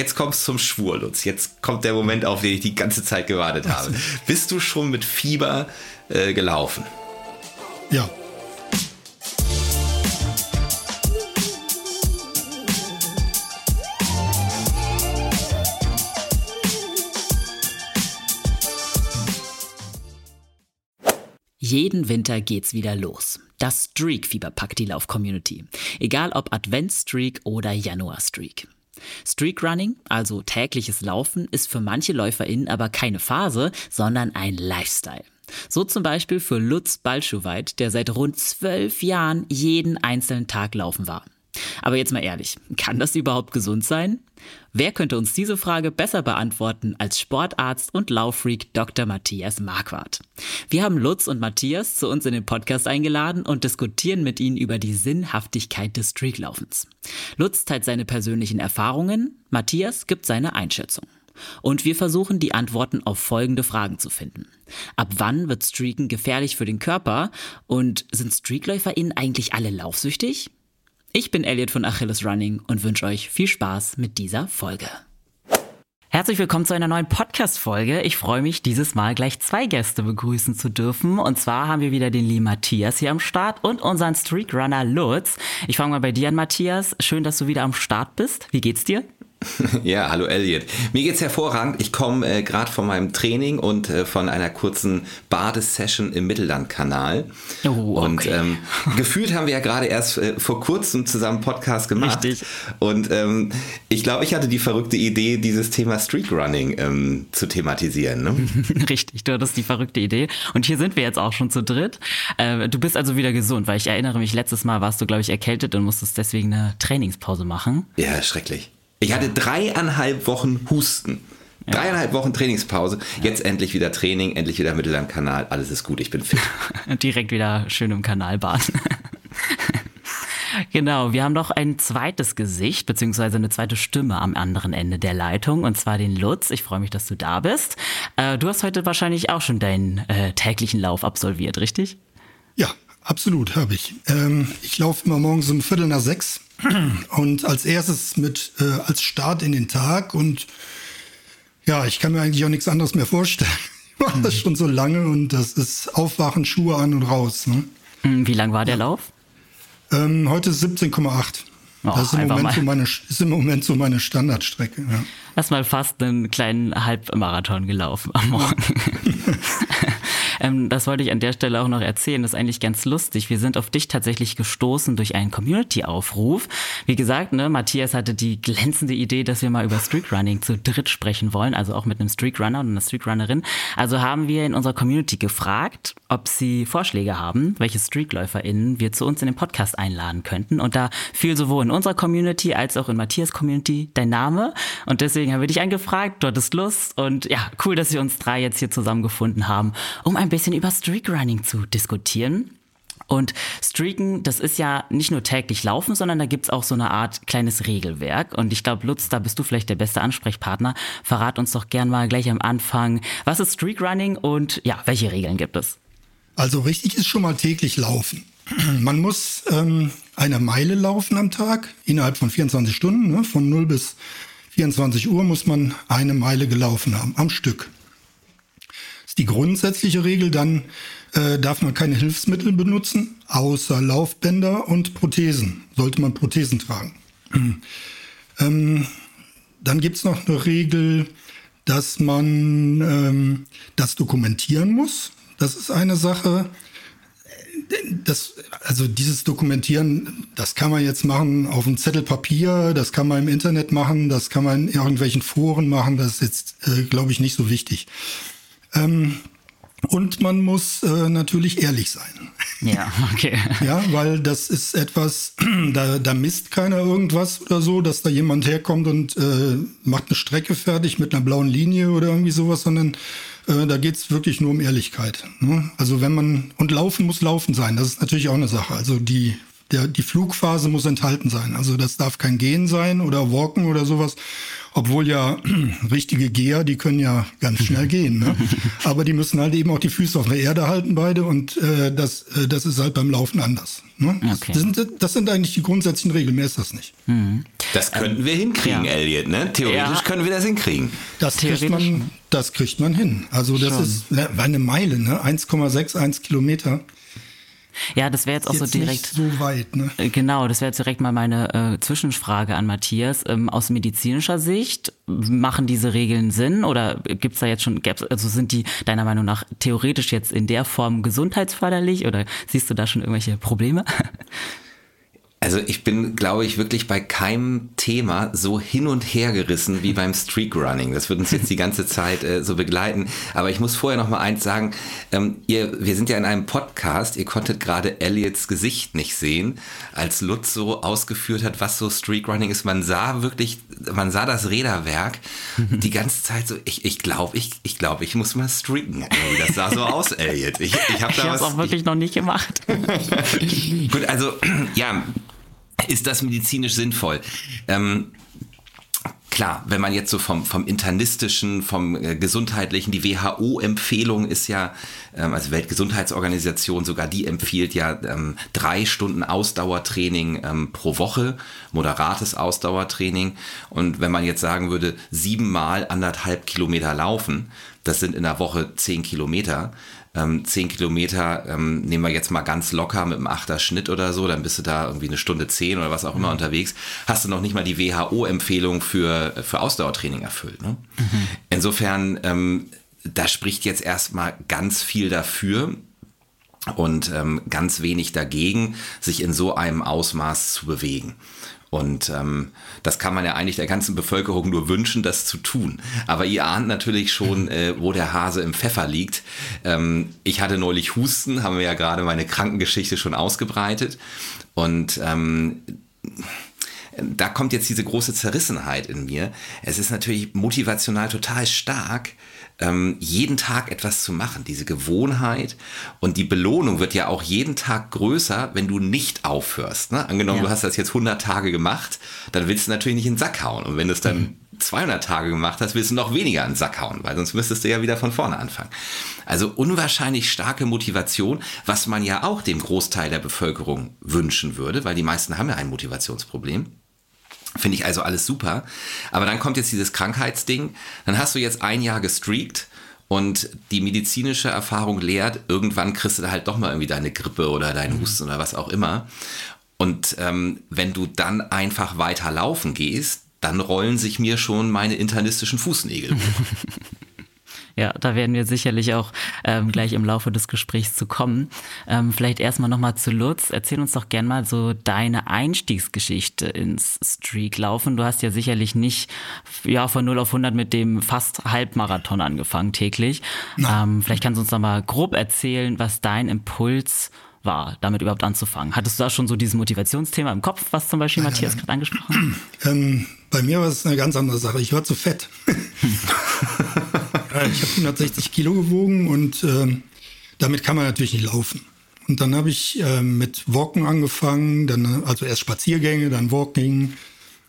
Jetzt kommst zum Schwur, Lutz. Jetzt kommt der Moment, auf den ich die ganze Zeit gewartet habe. Bist du schon mit Fieber äh, gelaufen? Ja. Jeden Winter geht's wieder los. Das Streak-Fieber packt die Lauf-Community. Egal ob Advent-Streak oder Januar-Streak. Streak-Running, also tägliches Laufen, ist für manche LäuferInnen aber keine Phase, sondern ein Lifestyle. So zum Beispiel für Lutz Balschuweit, der seit rund zwölf Jahren jeden einzelnen Tag laufen war. Aber jetzt mal ehrlich, kann das überhaupt gesund sein? Wer könnte uns diese Frage besser beantworten als Sportarzt und Lauffreak Dr. Matthias Marquardt? Wir haben Lutz und Matthias zu uns in den Podcast eingeladen und diskutieren mit ihnen über die Sinnhaftigkeit des Streaklaufens. Lutz teilt seine persönlichen Erfahrungen, Matthias gibt seine Einschätzung. Und wir versuchen die Antworten auf folgende Fragen zu finden. Ab wann wird Streaken gefährlich für den Körper? Und sind StreakläuferInnen eigentlich alle laufsüchtig? Ich bin Elliot von Achilles Running und wünsche euch viel Spaß mit dieser Folge. Herzlich willkommen zu einer neuen Podcast-Folge. Ich freue mich, dieses Mal gleich zwei Gäste begrüßen zu dürfen. Und zwar haben wir wieder den lieben Matthias hier am Start und unseren Streakrunner Lutz. Ich fange mal bei dir an, Matthias. Schön, dass du wieder am Start bist. Wie geht's dir? Ja, hallo Elliot. Mir geht's hervorragend. Ich komme äh, gerade von meinem Training und äh, von einer kurzen Badesession im Mittellandkanal. Oh, okay. Und ähm, gefühlt haben wir ja gerade erst äh, vor kurzem zusammen Podcast gemacht. Richtig. Und ähm, ich glaube, ich hatte die verrückte Idee, dieses Thema Streetrunning ähm, zu thematisieren. Ne? Richtig, du hattest die verrückte Idee. Und hier sind wir jetzt auch schon zu dritt. Äh, du bist also wieder gesund, weil ich erinnere mich, letztes Mal warst du, glaube ich, erkältet und musstest deswegen eine Trainingspause machen. Ja, schrecklich. Ich hatte dreieinhalb Wochen Husten. Ja. Dreieinhalb Wochen Trainingspause. Jetzt endlich wieder Training, endlich wieder Mittel am Kanal. Alles ist gut, ich bin fit. Direkt wieder schön im Kanal baden. Genau, wir haben noch ein zweites Gesicht, beziehungsweise eine zweite Stimme am anderen Ende der Leitung, und zwar den Lutz. Ich freue mich, dass du da bist. Äh, du hast heute wahrscheinlich auch schon deinen äh, täglichen Lauf absolviert, richtig? Ja, absolut, habe ich. Ähm, ich laufe immer morgens um Viertel nach sechs und als erstes mit äh, als Start in den Tag und ja, ich kann mir eigentlich auch nichts anderes mehr vorstellen. Ich mache das mhm. schon so lange und das ist Aufwachen, Schuhe an und raus. Ne? Mhm, wie lang war der Lauf? Ähm, heute ist 17,8. Oh, das ist im, Moment so meine, ist im Moment so meine Standardstrecke. Ja. Hast mal fast einen kleinen Halbmarathon gelaufen am Morgen. Ähm, das wollte ich an der Stelle auch noch erzählen. Das ist eigentlich ganz lustig. Wir sind auf dich tatsächlich gestoßen durch einen Community-Aufruf. Wie gesagt, ne, Matthias hatte die glänzende Idee, dass wir mal über Streakrunning zu dritt sprechen wollen, also auch mit einem Streakrunner und einer Streakrunnerin. Also haben wir in unserer Community gefragt, ob sie Vorschläge haben, welche StreakläuferInnen wir zu uns in den Podcast einladen könnten. Und da fiel sowohl in unserer Community als auch in Matthias Community dein Name. Und deswegen haben wir dich angefragt, du hattest Lust. Und ja, cool, dass wir uns drei jetzt hier zusammengefunden haben, um ein bisschen über Streakrunning zu diskutieren. Und Streaken, das ist ja nicht nur täglich laufen, sondern da gibt's auch so eine Art kleines Regelwerk. Und ich glaube, Lutz, da bist du vielleicht der beste Ansprechpartner. Verrat uns doch gern mal gleich am Anfang, was ist Streakrunning und ja, welche Regeln gibt es? Also richtig ist schon mal täglich laufen. Man muss ähm, eine Meile laufen am Tag, innerhalb von 24 Stunden. Ne? Von 0 bis 24 Uhr muss man eine Meile gelaufen haben, am Stück ist die grundsätzliche Regel. Dann äh, darf man keine Hilfsmittel benutzen, außer Laufbänder und Prothesen. Sollte man Prothesen tragen. ähm, dann gibt's noch eine Regel, dass man ähm, das dokumentieren muss. Das ist eine Sache. Das, also dieses Dokumentieren, das kann man jetzt machen auf einem Zettel Papier, das kann man im Internet machen, das kann man in irgendwelchen Foren machen, das ist jetzt, äh, glaube ich, nicht so wichtig. Ähm, und man muss äh, natürlich ehrlich sein. Ja, okay. ja, weil das ist etwas, da, da misst keiner irgendwas oder so, dass da jemand herkommt und äh, macht eine Strecke fertig mit einer blauen Linie oder irgendwie sowas, sondern äh, da geht's wirklich nur um Ehrlichkeit. Ne? Also wenn man, und Laufen muss Laufen sein, das ist natürlich auch eine Sache. Also die, der, die Flugphase muss enthalten sein. Also das darf kein Gehen sein oder Walken oder sowas. Obwohl ja richtige Geher, die können ja ganz schnell gehen. Ne? Aber die müssen halt eben auch die Füße auf der Erde halten, beide. Und äh, das, äh, das ist halt beim Laufen anders. Ne? Okay. Das, sind, das sind eigentlich die grundsätzlichen Regeln, mehr ist das nicht. Mhm. Das könnten wir hinkriegen, ja. Elliot. Ne? Theoretisch ja. können wir das hinkriegen. Das kriegt man, das kriegt man hin. Also das Schon. ist ne, eine Meile, ne? 1,61 Kilometer. Ja, das wäre jetzt auch jetzt so direkt. so weit, ne? Äh, genau, das wäre jetzt direkt mal meine äh, Zwischenfrage an Matthias. Ähm, aus medizinischer Sicht, machen diese Regeln Sinn oder gibt es da jetzt schon, also sind die deiner Meinung nach theoretisch jetzt in der Form gesundheitsförderlich oder siehst du da schon irgendwelche Probleme? Also ich bin, glaube ich, wirklich bei keinem Thema so hin und her gerissen wie beim Streak Running. Das wird uns jetzt die ganze Zeit äh, so begleiten. Aber ich muss vorher noch mal eins sagen. Ähm, ihr, wir sind ja in einem Podcast. Ihr konntet gerade Elliots Gesicht nicht sehen, als Lutz so ausgeführt hat, was so Streak Running ist. Man sah wirklich, man sah das Räderwerk die ganze Zeit so. Ich, ich glaube, ich, ich glaube, ich muss mal streaken. Das sah so aus, Elliot. Ich, ich habe da ich was. auch wirklich ich, noch nicht gemacht. Gut, also ja ist das medizinisch sinnvoll? Ähm, Klar, wenn man jetzt so vom, vom internistischen, vom äh, gesundheitlichen, die WHO-Empfehlung ist ja, ähm, also Weltgesundheitsorganisation sogar, die empfiehlt ja ähm, drei Stunden Ausdauertraining ähm, pro Woche, moderates Ausdauertraining. Und wenn man jetzt sagen würde, siebenmal anderthalb Kilometer laufen, das sind in der Woche zehn Kilometer, ähm, 10 Kilometer ähm, nehmen wir jetzt mal ganz locker mit einem Achter Schnitt oder so, dann bist du da irgendwie eine Stunde 10 oder was auch immer mhm. unterwegs, hast du noch nicht mal die WHO-Empfehlung für, für Ausdauertraining erfüllt. Ne? Mhm. Insofern, ähm, da spricht jetzt erstmal ganz viel dafür, und ähm, ganz wenig dagegen, sich in so einem Ausmaß zu bewegen. Und ähm, das kann man ja eigentlich der ganzen Bevölkerung nur wünschen, das zu tun. Aber ihr ahnt natürlich schon, äh, wo der Hase im Pfeffer liegt. Ähm, ich hatte neulich Husten, haben wir ja gerade meine Krankengeschichte schon ausgebreitet. Und ähm, da kommt jetzt diese große Zerrissenheit in mir. Es ist natürlich motivational total stark, ähm, jeden Tag etwas zu machen, diese Gewohnheit und die Belohnung wird ja auch jeden Tag größer, wenn du nicht aufhörst. Ne? Angenommen, ja. du hast das jetzt 100 Tage gemacht, dann willst du natürlich nicht in den Sack hauen und wenn du es dann mhm. 200 Tage gemacht hast, willst du noch weniger in den Sack hauen, weil sonst müsstest du ja wieder von vorne anfangen. Also unwahrscheinlich starke Motivation, was man ja auch dem Großteil der Bevölkerung wünschen würde, weil die meisten haben ja ein Motivationsproblem. Finde ich also alles super. Aber dann kommt jetzt dieses Krankheitsding. Dann hast du jetzt ein Jahr gestreakt und die medizinische Erfahrung lehrt, irgendwann kriegst du da halt doch mal irgendwie deine Grippe oder deinen mhm. Husten oder was auch immer. Und ähm, wenn du dann einfach weiter laufen gehst, dann rollen sich mir schon meine internistischen Fußnägel. Ja, da werden wir sicherlich auch ähm, gleich im Laufe des Gesprächs zu kommen. Ähm, vielleicht erstmal nochmal zu Lutz. Erzähl uns doch gern mal so deine Einstiegsgeschichte ins Streaklaufen. Du hast ja sicherlich nicht ja, von 0 auf 100 mit dem fast Halbmarathon angefangen täglich. Ähm, vielleicht kannst du uns nochmal grob erzählen, was dein Impuls war, damit überhaupt anzufangen? Hattest du da schon so dieses Motivationsthema im Kopf, was zum Beispiel Matthias gerade angesprochen hat? Ähm, bei mir war es eine ganz andere Sache. Ich war zu fett. ich habe 160 Kilo gewogen und äh, damit kann man natürlich nicht laufen. Und dann habe ich äh, mit Walken angefangen, dann also erst Spaziergänge, dann Walking.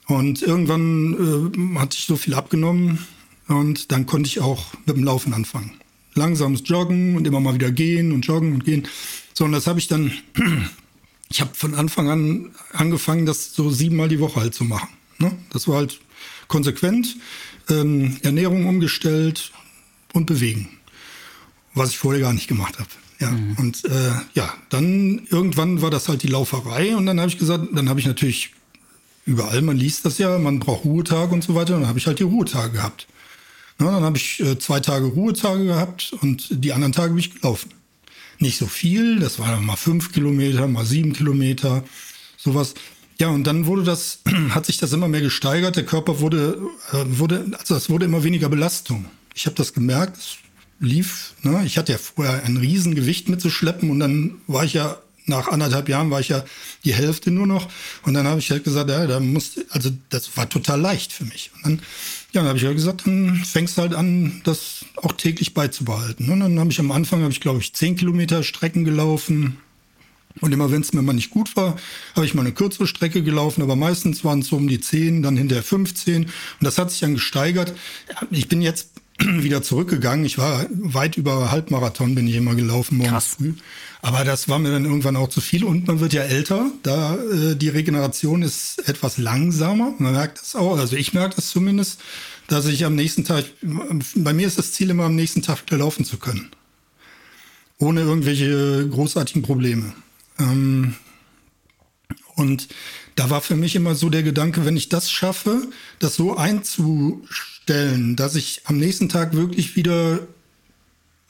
Und irgendwann äh, hatte ich so viel abgenommen und dann konnte ich auch mit dem Laufen anfangen. Langsames Joggen und immer mal wieder gehen und joggen und gehen. So, und das habe ich dann, ich habe von Anfang an angefangen, das so siebenmal die Woche halt zu machen. Ne? Das war halt konsequent, ähm, Ernährung umgestellt, und bewegen. Was ich vorher gar nicht gemacht habe. Ja, mhm. und äh, ja, dann irgendwann war das halt die Lauferei und dann habe ich gesagt, dann habe ich natürlich überall, man liest das ja, man braucht Ruhetage und so weiter, und dann habe ich halt die Ruhetage gehabt. Na, dann habe ich äh, zwei Tage Ruhetage gehabt und die anderen Tage bin ich gelaufen. Nicht so viel, das waren mal fünf Kilometer, mal sieben Kilometer, sowas. Ja, und dann wurde das, hat sich das immer mehr gesteigert. Der Körper wurde, äh, wurde, also es wurde immer weniger Belastung ich habe das gemerkt, es lief. Ne? Ich hatte ja vorher ein Riesengewicht mitzuschleppen und dann war ich ja nach anderthalb Jahren war ich ja die Hälfte nur noch und dann habe ich halt gesagt, ja, da muss, also das war total leicht für mich. Und dann, ja, dann habe ich halt gesagt, dann fängst halt an, das auch täglich beizubehalten. Und dann habe ich am Anfang, habe ich glaube ich zehn Kilometer Strecken gelaufen, Und immer wenn es mir mal nicht gut war, habe ich mal eine kürzere Strecke gelaufen, aber meistens waren es so um die 10, dann hinterher 15. Und das hat sich dann gesteigert. Ich bin jetzt wieder zurückgegangen. Ich war weit über Halbmarathon, bin ich immer gelaufen morgens Krass. früh. Aber das war mir dann irgendwann auch zu viel und man wird ja älter. Da äh, die Regeneration ist etwas langsamer. Man merkt das auch, also ich merke das zumindest, dass ich am nächsten Tag, bei mir ist das Ziel immer am nächsten Tag wieder laufen zu können. Ohne irgendwelche großartigen Probleme. Ähm, und da war für mich immer so der Gedanke, wenn ich das schaffe, das so einzustellen, dass ich am nächsten Tag wirklich wieder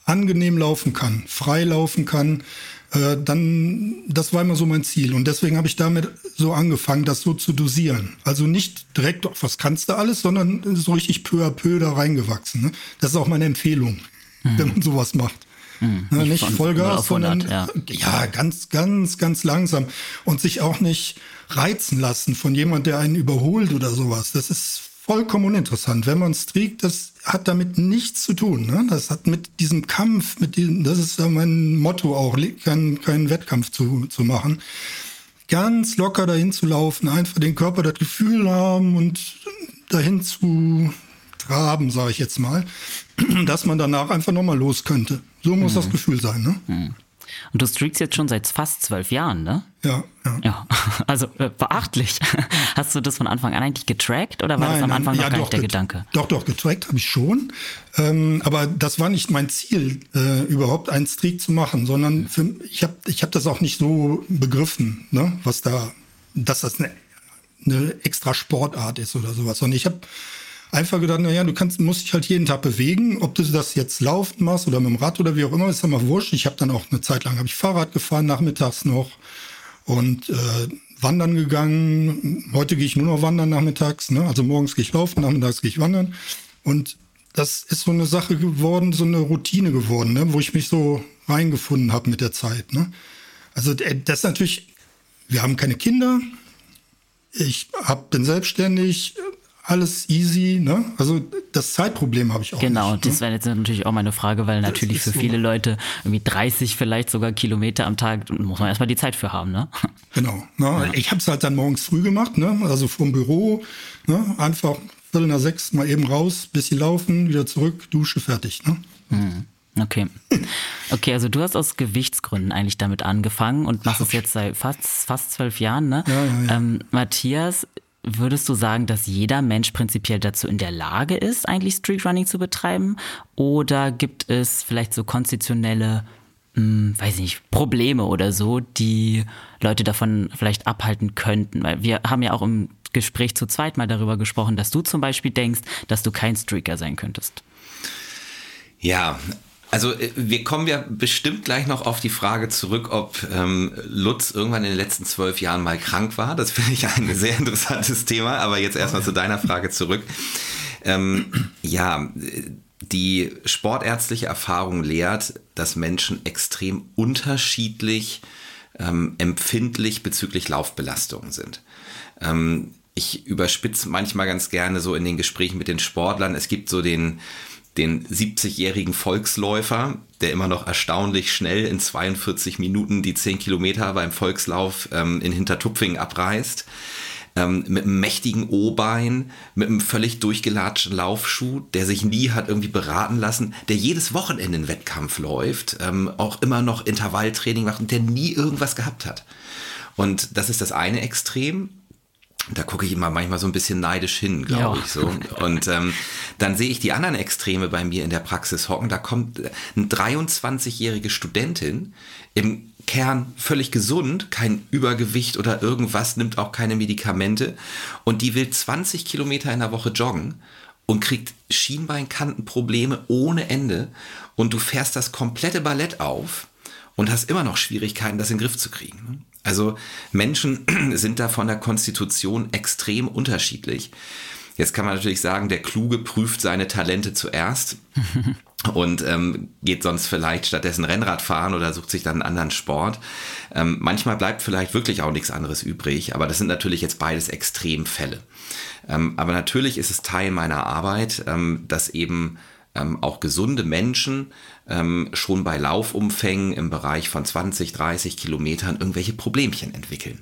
angenehm laufen kann, frei laufen kann, äh, dann, das war immer so mein Ziel. Und deswegen habe ich damit so angefangen, das so zu dosieren. Also nicht direkt, oh, was kannst du alles, sondern so richtig peu à peu da reingewachsen. Ne? Das ist auch meine Empfehlung, mhm. wenn man sowas macht. Mhm, nicht, nicht Vollgas, sondern ja. ja, ganz, ganz, ganz langsam. Und sich auch nicht reizen lassen von jemand, der einen überholt oder sowas. Das ist vollkommen uninteressant. Wenn man streakt, das hat damit nichts zu tun. Ne? Das hat mit diesem Kampf, mit diesem, das ist mein Motto auch, keinen, keinen Wettkampf zu, zu machen. Ganz locker dahin zu laufen, einfach den Körper das Gefühl haben und dahin zu traben, sage ich jetzt mal, dass man danach einfach nochmal los könnte. So muss mhm. das Gefühl sein. Ne? Mhm. Und du streakst jetzt schon seit fast zwölf Jahren, ne? Ja, ja. Ja, also äh, beachtlich. Hast du das von Anfang an eigentlich getrackt oder war nein, das am Anfang nein, noch ja, gar nicht der Gedanke? Doch, doch, getrackt habe ich schon. Ähm, aber das war nicht mein Ziel, äh, überhaupt einen Streak zu machen, sondern für, ich habe ich hab das auch nicht so begriffen, ne? was da, dass das eine, eine extra Sportart ist oder sowas. Sondern ich habe einfach gedacht, naja, du kannst, musst dich halt jeden Tag bewegen, ob du das jetzt laufend machst oder mit dem Rad oder wie auch immer, ist ja mal wurscht. Ich habe dann auch eine Zeit lang habe ich Fahrrad gefahren, nachmittags noch und äh, wandern gegangen. Heute gehe ich nur noch wandern nachmittags, ne? also morgens gehe ich laufen, nachmittags gehe ich wandern und das ist so eine Sache geworden, so eine Routine geworden, ne? wo ich mich so reingefunden habe mit der Zeit. Ne? Also äh, das ist natürlich, wir haben keine Kinder, ich hab, bin selbstständig, alles easy, ne? Also das Zeitproblem habe ich auch. Genau, nicht, das ne? wäre jetzt natürlich auch meine Frage, weil natürlich für viele so. Leute irgendwie 30 vielleicht sogar Kilometer am Tag muss man erstmal die Zeit für haben, ne? Genau. Ne? Ja. Ich habe es halt dann morgens früh gemacht, ne? Also vom Büro, ne? Einfach Viertel nach sechs mal eben raus, bisschen laufen, wieder zurück, Dusche, fertig, ne? Hm. Okay. Okay, also du hast aus Gewichtsgründen eigentlich damit angefangen und machst es jetzt seit fast, fast zwölf Jahren, ne? Ja, ja, ja. Ähm, Matthias, Würdest du sagen, dass jeder Mensch prinzipiell dazu in der Lage ist, eigentlich Streetrunning zu betreiben? Oder gibt es vielleicht so konstitutionelle, hm, weiß nicht, Probleme oder so, die Leute davon vielleicht abhalten könnten? Weil wir haben ja auch im Gespräch zu zweit mal darüber gesprochen, dass du zum Beispiel denkst, dass du kein Streaker sein könntest. Ja, also äh, wir kommen ja bestimmt gleich noch auf die Frage zurück, ob ähm, Lutz irgendwann in den letzten zwölf Jahren mal krank war. Das finde ich ein sehr interessantes Thema. Aber jetzt erstmal zu deiner Frage zurück. Ähm, ja, die sportärztliche Erfahrung lehrt, dass Menschen extrem unterschiedlich ähm, empfindlich bezüglich Laufbelastungen sind. Ähm, ich überspitze manchmal ganz gerne so in den Gesprächen mit den Sportlern. Es gibt so den den 70-jährigen Volksläufer, der immer noch erstaunlich schnell in 42 Minuten die 10 Kilometer beim Volkslauf ähm, in Hintertupfingen abreißt. Ähm, mit einem mächtigen O-Bein, mit einem völlig durchgelatschten Laufschuh, der sich nie hat irgendwie beraten lassen, der jedes Wochenende einen Wettkampf läuft, ähm, auch immer noch Intervalltraining macht und der nie irgendwas gehabt hat. Und das ist das eine Extrem. Da gucke ich immer manchmal so ein bisschen neidisch hin, glaube ja. ich so. Und ähm, dann sehe ich die anderen Extreme bei mir in der Praxis hocken. Da kommt eine 23-jährige Studentin im Kern völlig gesund, kein Übergewicht oder irgendwas, nimmt auch keine Medikamente und die will 20 Kilometer in der Woche joggen und kriegt Schienbeinkantenprobleme ohne Ende und du fährst das komplette Ballett auf und hast immer noch Schwierigkeiten, das in den Griff zu kriegen. Also Menschen sind da von der Konstitution extrem unterschiedlich. Jetzt kann man natürlich sagen, der Kluge prüft seine Talente zuerst und ähm, geht sonst vielleicht stattdessen Rennrad fahren oder sucht sich dann einen anderen Sport. Ähm, manchmal bleibt vielleicht wirklich auch nichts anderes übrig, aber das sind natürlich jetzt beides Extremfälle. Ähm, aber natürlich ist es Teil meiner Arbeit, ähm, dass eben ähm, auch gesunde Menschen ähm, schon bei Laufumfängen im Bereich von 20, 30 Kilometern irgendwelche Problemchen entwickeln.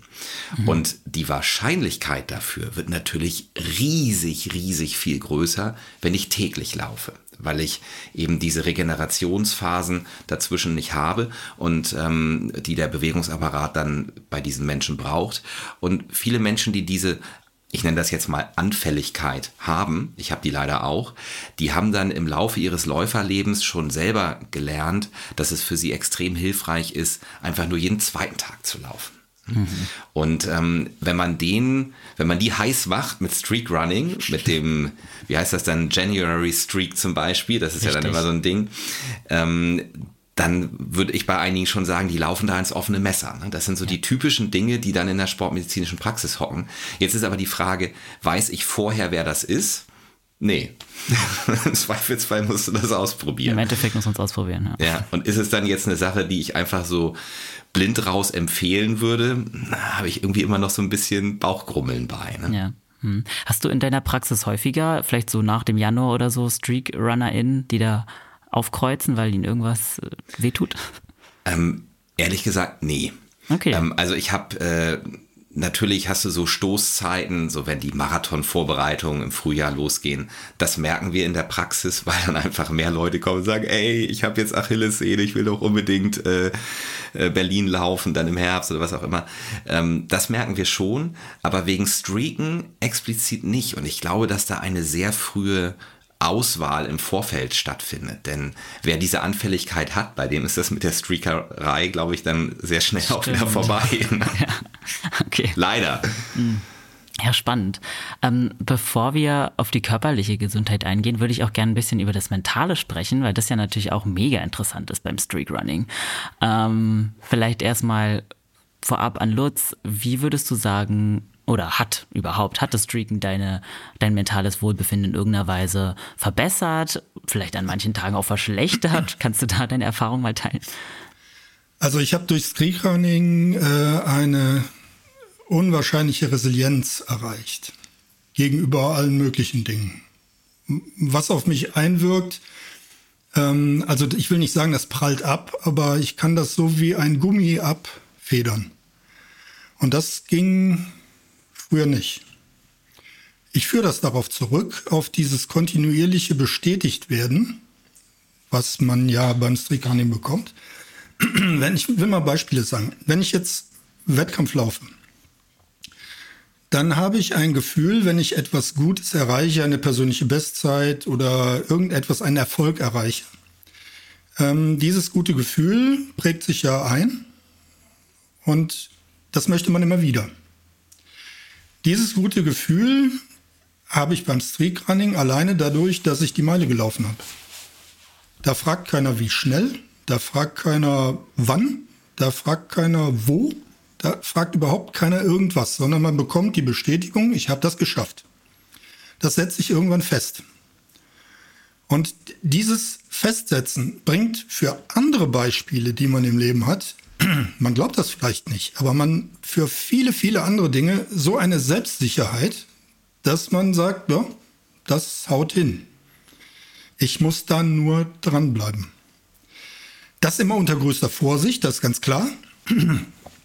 Mhm. Und die Wahrscheinlichkeit dafür wird natürlich riesig, riesig viel größer, wenn ich täglich laufe weil ich eben diese Regenerationsphasen dazwischen nicht habe und ähm, die der Bewegungsapparat dann bei diesen Menschen braucht. Und viele Menschen, die diese ich nenne das jetzt mal Anfälligkeit haben, ich habe die leider auch, die haben dann im Laufe ihres Läuferlebens schon selber gelernt, dass es für sie extrem hilfreich ist, einfach nur jeden zweiten Tag zu laufen. Mhm. Und ähm, wenn man den, wenn man die heiß macht mit Streak Running, mit dem, wie heißt das dann, January Streak zum Beispiel, das ist Richtig. ja dann immer so ein Ding, ähm, dann würde ich bei einigen schon sagen, die laufen da ins offene Messer. Ne? Das sind so die typischen Dinge, die dann in der sportmedizinischen Praxis hocken. Jetzt ist aber die Frage, weiß ich vorher, wer das ist? Nee. Im Zweifelsfall musst du das ausprobieren. Im Endeffekt muss man es ausprobieren, ja. Ja, und ist es dann jetzt eine Sache, die ich einfach so blind raus empfehlen würde, habe ich irgendwie immer noch so ein bisschen Bauchgrummeln bei. Ne? Ja. Hm. Hast du in deiner Praxis häufiger, vielleicht so nach dem Januar oder so, Streak-RunnerInnen, die da aufkreuzen, weil ihnen irgendwas äh, wehtut? Ähm, ehrlich gesagt, nee. Okay. Ähm, also ich habe äh, natürlich hast du so Stoßzeiten, so wenn die Marathonvorbereitungen im Frühjahr losgehen. Das merken wir in der Praxis, weil dann einfach mehr Leute kommen und sagen, ey, ich habe jetzt Achillessehne, ich will doch unbedingt äh, äh, Berlin laufen, dann im Herbst oder was auch immer. Ähm, das merken wir schon, aber wegen Streaken explizit nicht. Und ich glaube, dass da eine sehr frühe Auswahl im Vorfeld stattfindet. Denn wer diese Anfälligkeit hat, bei dem ist das mit der Streakerei, glaube ich, dann sehr schnell Stimmt. auch wieder vorbei. ja. Okay. Leider. Hm. Ja, spannend. Ähm, bevor wir auf die körperliche Gesundheit eingehen, würde ich auch gerne ein bisschen über das Mentale sprechen, weil das ja natürlich auch mega interessant ist beim Streakrunning. Ähm, vielleicht erstmal vorab an Lutz, wie würdest du sagen, oder hat überhaupt, hat das Streaken deine, dein mentales Wohlbefinden in irgendeiner Weise verbessert, vielleicht an manchen Tagen auch verschlechtert? Kannst du da deine Erfahrung mal teilen? Also ich habe durch Streakrunning äh, eine unwahrscheinliche Resilienz erreicht gegenüber allen möglichen Dingen. Was auf mich einwirkt, ähm, also ich will nicht sagen, das prallt ab, aber ich kann das so wie ein Gummi abfedern. Und das ging früher nicht. Ich führe das darauf zurück, auf dieses kontinuierliche Bestätigtwerden, was man ja beim Streakrunning bekommt. Wenn ich will mal Beispiele sagen. Wenn ich jetzt Wettkampf laufe, dann habe ich ein Gefühl, wenn ich etwas Gutes erreiche, eine persönliche Bestzeit oder irgendetwas, einen Erfolg erreiche. Ähm, dieses gute Gefühl prägt sich ja ein und das möchte man immer wieder. Dieses gute Gefühl habe ich beim Streakrunning alleine dadurch, dass ich die Meile gelaufen habe. Da fragt keiner, wie schnell, da fragt keiner, wann, da fragt keiner, wo, da fragt überhaupt keiner irgendwas, sondern man bekommt die Bestätigung, ich habe das geschafft. Das setzt sich irgendwann fest. Und dieses Festsetzen bringt für andere Beispiele, die man im Leben hat, man glaubt das vielleicht nicht, aber man für viele, viele andere Dinge so eine Selbstsicherheit, dass man sagt, ja, das haut hin. Ich muss da nur dranbleiben. Das immer unter größter Vorsicht, das ist ganz klar.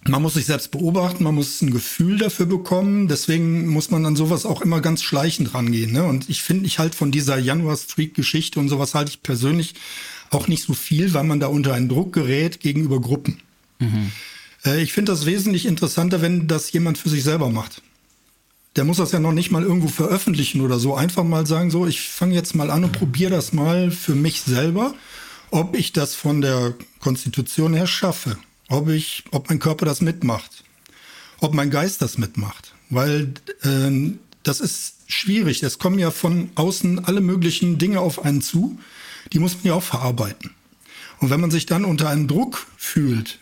Man muss sich selbst beobachten, man muss ein Gefühl dafür bekommen. Deswegen muss man an sowas auch immer ganz schleichend rangehen. Ne? Und ich finde, ich halt von dieser Januar-Streak-Geschichte und sowas halte ich persönlich auch nicht so viel, weil man da unter einen Druck gerät gegenüber Gruppen. Mhm. ich finde das wesentlich interessanter, wenn das jemand für sich selber macht. Der muss das ja noch nicht mal irgendwo veröffentlichen oder so. Einfach mal sagen, so, ich fange jetzt mal an und probiere das mal für mich selber, ob ich das von der Konstitution her schaffe, ob ich, ob mein Körper das mitmacht, ob mein Geist das mitmacht. Weil äh, das ist schwierig. Es kommen ja von außen alle möglichen Dinge auf einen zu. Die muss man ja auch verarbeiten. Und wenn man sich dann unter einem Druck fühlt,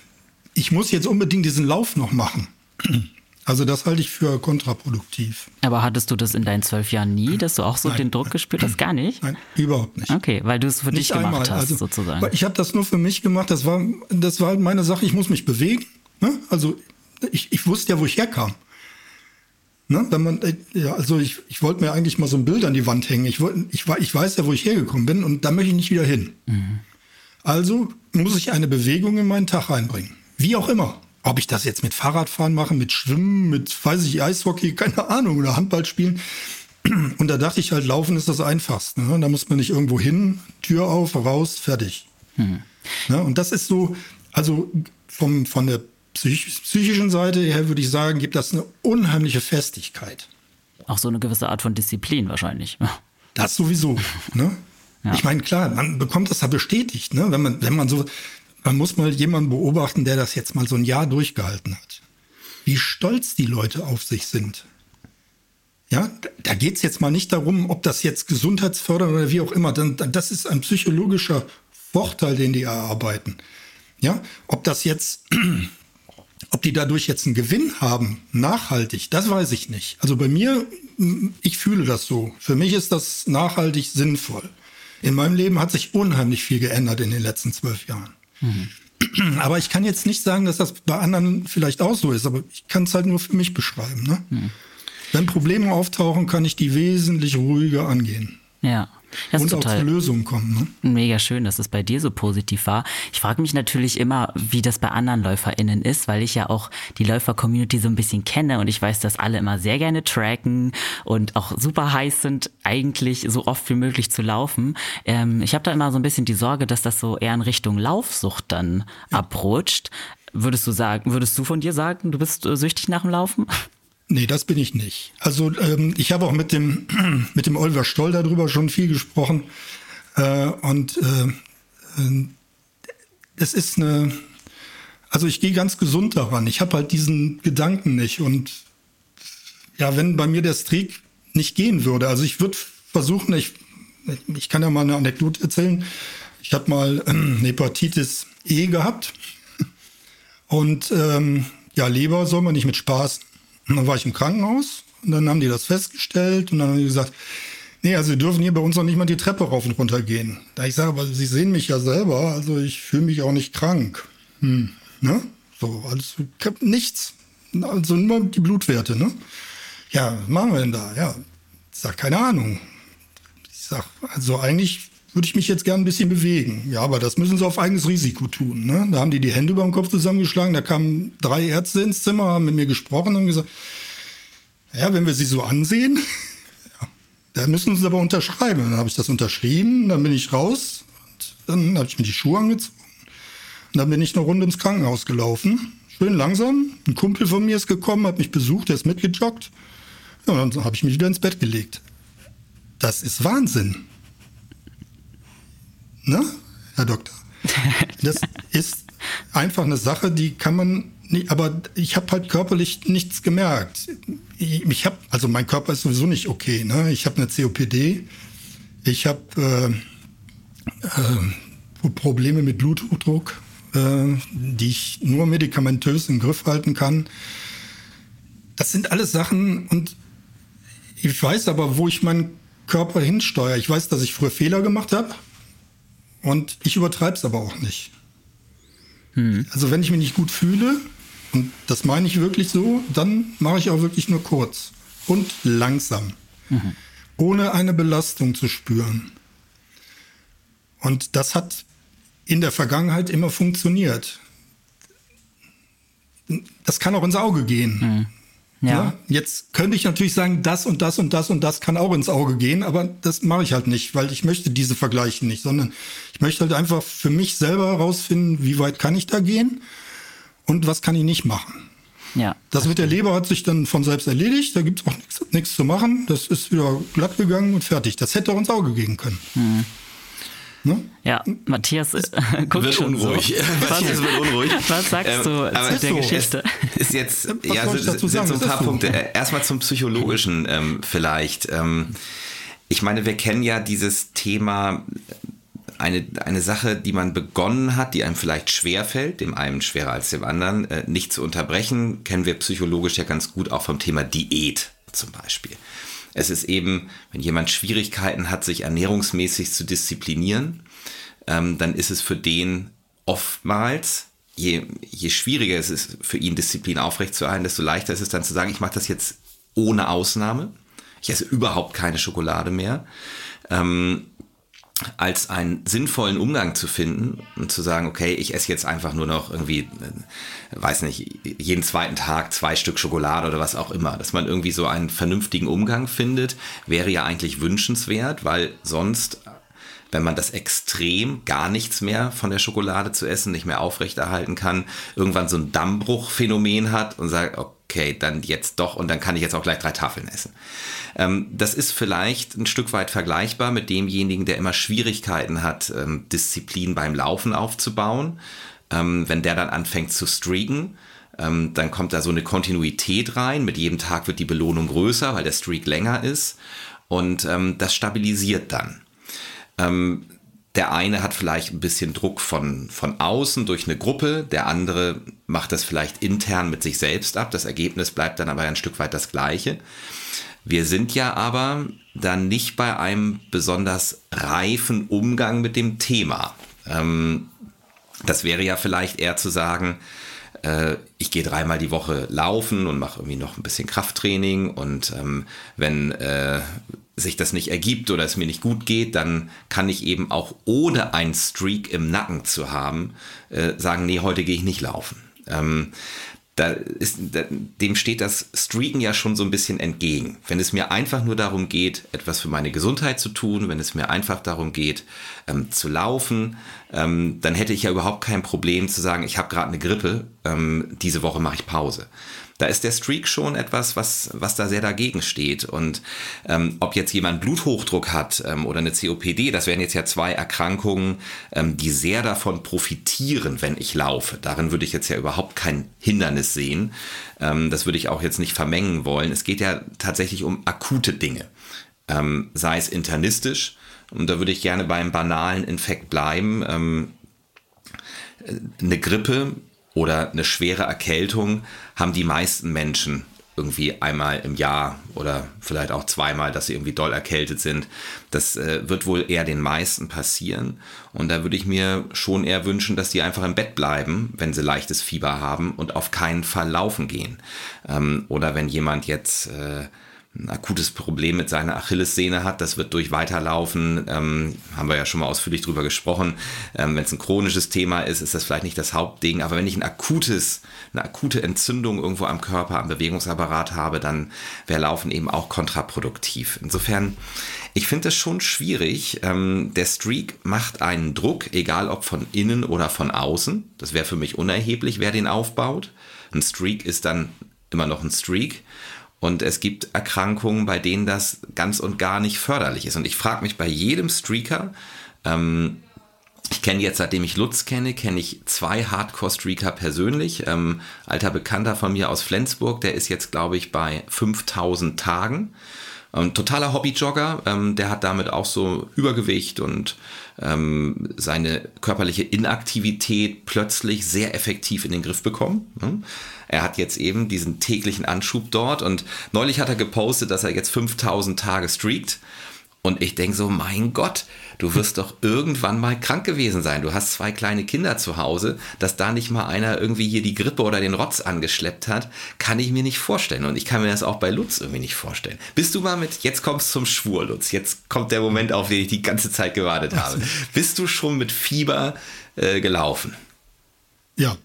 ich muss jetzt unbedingt diesen Lauf noch machen. Also das halte ich für kontraproduktiv. Aber hattest du das in deinen zwölf Jahren nie, dass du auch so Nein. den Druck gespürt hast? Gar nicht? Nein, überhaupt nicht. Okay, weil du es für nicht dich gemacht einmal. hast, also, sozusagen. Ich habe das nur für mich gemacht. Das war, das war halt meine Sache. Ich muss mich bewegen. Ne? Also ich, ich wusste ja, wo ich herkam. Ne? Wenn man, äh, ja, also ich, ich wollte mir eigentlich mal so ein Bild an die Wand hängen. Ich, wollt, ich, ich weiß ja, wo ich hergekommen bin und da möchte ich nicht wieder hin. Mhm. Also muss ich eine Bewegung in meinen Tag reinbringen. Wie auch immer. Ob ich das jetzt mit Fahrradfahren mache, mit Schwimmen, mit, weiß ich, Eishockey, keine Ahnung, oder Handball spielen. Und da dachte ich halt, Laufen ist das Einfachste. Ne? Da muss man nicht irgendwo hin, Tür auf, raus, fertig. Mhm. Ne? Und das ist so, also vom, von der psychischen Seite her würde ich sagen, gibt das eine unheimliche Festigkeit. Auch so eine gewisse Art von Disziplin wahrscheinlich. Das sowieso. Ne? Ja. Ich meine, klar, man bekommt das ja bestätigt, ne? Wenn man, wenn man so, man muss mal jemanden beobachten, der das jetzt mal so ein Jahr durchgehalten hat. Wie stolz die Leute auf sich sind. Ja, da geht es jetzt mal nicht darum, ob das jetzt gesundheitsfördernd oder wie auch immer. Das ist ein psychologischer Vorteil, den die erarbeiten. Ja, ob das jetzt ob die dadurch jetzt einen Gewinn haben, nachhaltig, das weiß ich nicht. Also bei mir, ich fühle das so. Für mich ist das nachhaltig sinnvoll. In meinem Leben hat sich unheimlich viel geändert in den letzten zwölf Jahren. Mhm. Aber ich kann jetzt nicht sagen, dass das bei anderen vielleicht auch so ist, aber ich kann es halt nur für mich beschreiben. Ne? Mhm. Wenn Probleme auftauchen, kann ich die wesentlich ruhiger angehen. Ja. Das und auch zu Lösungen kommen. Ne? Mega schön, dass es bei dir so positiv war. Ich frage mich natürlich immer, wie das bei anderen LäuferInnen ist, weil ich ja auch die Läufer-Community so ein bisschen kenne und ich weiß, dass alle immer sehr gerne tracken und auch super heiß sind, eigentlich so oft wie möglich zu laufen. Ähm, ich habe da immer so ein bisschen die Sorge, dass das so eher in Richtung Laufsucht dann ja. abrutscht. Würdest du sagen, würdest du von dir sagen, du bist äh, süchtig nach dem Laufen? Nee, das bin ich nicht. Also ähm, ich habe auch mit dem, mit dem Oliver Stoll darüber schon viel gesprochen. Äh, und äh, äh, es ist eine, also ich gehe ganz gesund daran. Ich habe halt diesen Gedanken nicht. Und ja, wenn bei mir der Streak nicht gehen würde, also ich würde versuchen, ich, ich kann ja mal eine Anekdote erzählen. Ich habe mal ähm, Hepatitis E gehabt. Und ähm, ja, Leber soll man nicht mit Spaß und dann war ich im Krankenhaus und dann haben die das festgestellt und dann haben die gesagt, nee, also Sie dürfen hier bei uns auch nicht mal die Treppe rauf und runter gehen. Da ich sage, aber Sie sehen mich ja selber, also ich fühle mich auch nicht krank. Hm, ne? So, alles, hab nichts. Also nur die Blutwerte, ne? Ja, was machen wir denn da? Ja, ich sag, keine Ahnung. Ich sag, also eigentlich würde ich mich jetzt gern ein bisschen bewegen. Ja, aber das müssen sie auf eigenes Risiko tun. Ne? Da haben die die Hände über den Kopf zusammengeschlagen. Da kamen drei Ärzte ins Zimmer, haben mit mir gesprochen und gesagt, ja, wenn wir sie so ansehen, ja, da müssen sie aber unterschreiben. Dann habe ich das unterschrieben, dann bin ich raus dann habe ich mir die Schuhe angezogen. Und dann bin ich eine Runde ins Krankenhaus gelaufen. Schön langsam. Ein Kumpel von mir ist gekommen, hat mich besucht, der ist mitgejoggt. Ja, und dann habe ich mich wieder ins Bett gelegt. Das ist Wahnsinn ne, Herr Doktor? Das ist einfach eine Sache, die kann man nicht, aber ich habe halt körperlich nichts gemerkt. Ich, ich habe, also mein Körper ist sowieso nicht okay. Ne? Ich habe eine COPD, ich habe äh, äh, Probleme mit Bluthochdruck, äh, die ich nur medikamentös im Griff halten kann. Das sind alles Sachen und ich weiß aber, wo ich meinen Körper hinsteuere. Ich weiß, dass ich früher Fehler gemacht habe und ich übertreibe es aber auch nicht. Hm. Also wenn ich mich nicht gut fühle, und das meine ich wirklich so, dann mache ich auch wirklich nur kurz und langsam, mhm. ohne eine Belastung zu spüren. Und das hat in der Vergangenheit immer funktioniert. Das kann auch ins Auge gehen. Mhm. Ja. Jetzt könnte ich natürlich sagen, das und das und das und das kann auch ins Auge gehen, aber das mache ich halt nicht, weil ich möchte diese Vergleiche nicht, sondern ich möchte halt einfach für mich selber herausfinden, wie weit kann ich da gehen und was kann ich nicht machen. Ja. Das mit der Leber hat sich dann von selbst erledigt, da gibt es auch nichts zu machen. Das ist wieder glatt gegangen und fertig. Das hätte auch ins Auge gehen können. Mhm. Ne? Ja, Matthias äh, guckt wird schon unruhig. So. Matthias wird unruhig. Was sagst ähm, du zu der so. Geschichte? Ist jetzt, Was ja, sind, so ein paar so. Punkte. Äh, erstmal zum Psychologischen ähm, vielleicht. Ähm, ich meine, wir kennen ja dieses Thema, eine, eine Sache, die man begonnen hat, die einem vielleicht schwerfällt, dem einen schwerer als dem anderen, äh, nicht zu unterbrechen, kennen wir psychologisch ja ganz gut auch vom Thema Diät zum Beispiel. Es ist eben, wenn jemand Schwierigkeiten hat, sich ernährungsmäßig zu disziplinieren, ähm, dann ist es für den oftmals, je, je schwieriger es ist für ihn, Disziplin aufrechtzuerhalten, desto leichter ist es dann zu sagen, ich mache das jetzt ohne Ausnahme. Ich esse überhaupt keine Schokolade mehr. Ähm, als einen sinnvollen Umgang zu finden und zu sagen, okay, ich esse jetzt einfach nur noch irgendwie, äh, weiß nicht, jeden zweiten Tag zwei Stück Schokolade oder was auch immer. Dass man irgendwie so einen vernünftigen Umgang findet, wäre ja eigentlich wünschenswert, weil sonst wenn man das extrem gar nichts mehr von der Schokolade zu essen, nicht mehr aufrechterhalten kann, irgendwann so ein Dammbruchphänomen hat und sagt, okay, dann jetzt doch und dann kann ich jetzt auch gleich drei Tafeln essen. Ähm, das ist vielleicht ein Stück weit vergleichbar mit demjenigen, der immer Schwierigkeiten hat, ähm, Disziplin beim Laufen aufzubauen. Ähm, wenn der dann anfängt zu streaken, ähm, dann kommt da so eine Kontinuität rein. Mit jedem Tag wird die Belohnung größer, weil der Streak länger ist. Und ähm, das stabilisiert dann. Ähm, der eine hat vielleicht ein bisschen Druck von, von außen durch eine Gruppe, der andere macht das vielleicht intern mit sich selbst ab. Das Ergebnis bleibt dann aber ein Stück weit das gleiche. Wir sind ja aber dann nicht bei einem besonders reifen Umgang mit dem Thema. Ähm, das wäre ja vielleicht eher zu sagen, äh, ich gehe dreimal die Woche laufen und mache irgendwie noch ein bisschen Krafttraining und ähm, wenn äh, sich das nicht ergibt oder es mir nicht gut geht, dann kann ich eben auch ohne einen Streak im Nacken zu haben, äh, sagen, nee, heute gehe ich nicht laufen. Ähm, da ist, da, dem steht das Streaken ja schon so ein bisschen entgegen. Wenn es mir einfach nur darum geht, etwas für meine Gesundheit zu tun, wenn es mir einfach darum geht, ähm, zu laufen, ähm, dann hätte ich ja überhaupt kein Problem zu sagen, ich habe gerade eine Grippe, ähm, diese Woche mache ich Pause da ist der Streak schon etwas, was, was da sehr dagegen steht. Und ähm, ob jetzt jemand Bluthochdruck hat ähm, oder eine COPD, das wären jetzt ja zwei Erkrankungen, ähm, die sehr davon profitieren, wenn ich laufe. Darin würde ich jetzt ja überhaupt kein Hindernis sehen. Ähm, das würde ich auch jetzt nicht vermengen wollen. Es geht ja tatsächlich um akute Dinge, ähm, sei es internistisch. Und da würde ich gerne beim banalen Infekt bleiben. Ähm, eine Grippe oder eine schwere Erkältung haben die meisten Menschen irgendwie einmal im Jahr oder vielleicht auch zweimal, dass sie irgendwie doll erkältet sind. Das äh, wird wohl eher den meisten passieren. Und da würde ich mir schon eher wünschen, dass die einfach im Bett bleiben, wenn sie leichtes Fieber haben und auf keinen Fall laufen gehen. Ähm, oder wenn jemand jetzt äh, ein akutes Problem mit seiner Achillessehne hat, das wird durch Weiterlaufen, ähm, haben wir ja schon mal ausführlich drüber gesprochen. Ähm, wenn es ein chronisches Thema ist, ist das vielleicht nicht das Hauptding, aber wenn ich ein akutes, eine akute Entzündung irgendwo am Körper, am Bewegungsapparat habe, dann wäre Laufen eben auch kontraproduktiv. Insofern, ich finde es schon schwierig. Ähm, der Streak macht einen Druck, egal ob von innen oder von außen. Das wäre für mich unerheblich, wer den aufbaut. Ein Streak ist dann immer noch ein Streak. Und es gibt Erkrankungen, bei denen das ganz und gar nicht förderlich ist. Und ich frage mich bei jedem Streaker, ähm, ich kenne jetzt, seitdem ich Lutz kenne, kenne ich zwei Hardcore-Streaker persönlich. Ähm, alter Bekannter von mir aus Flensburg, der ist jetzt, glaube ich, bei 5000 Tagen. Ein totaler Hobbyjogger, ähm, der hat damit auch so Übergewicht und ähm, seine körperliche Inaktivität plötzlich sehr effektiv in den Griff bekommen. Ne? Er hat jetzt eben diesen täglichen Anschub dort und neulich hat er gepostet, dass er jetzt 5000 Tage streakt. Und ich denke so, mein Gott, du wirst doch irgendwann mal krank gewesen sein. Du hast zwei kleine Kinder zu Hause, dass da nicht mal einer irgendwie hier die Grippe oder den Rotz angeschleppt hat, kann ich mir nicht vorstellen. Und ich kann mir das auch bei Lutz irgendwie nicht vorstellen. Bist du mal mit, jetzt kommst zum Schwur, Lutz. Jetzt kommt der Moment, auf den ich die ganze Zeit gewartet habe. Bist du schon mit Fieber äh, gelaufen? Ja.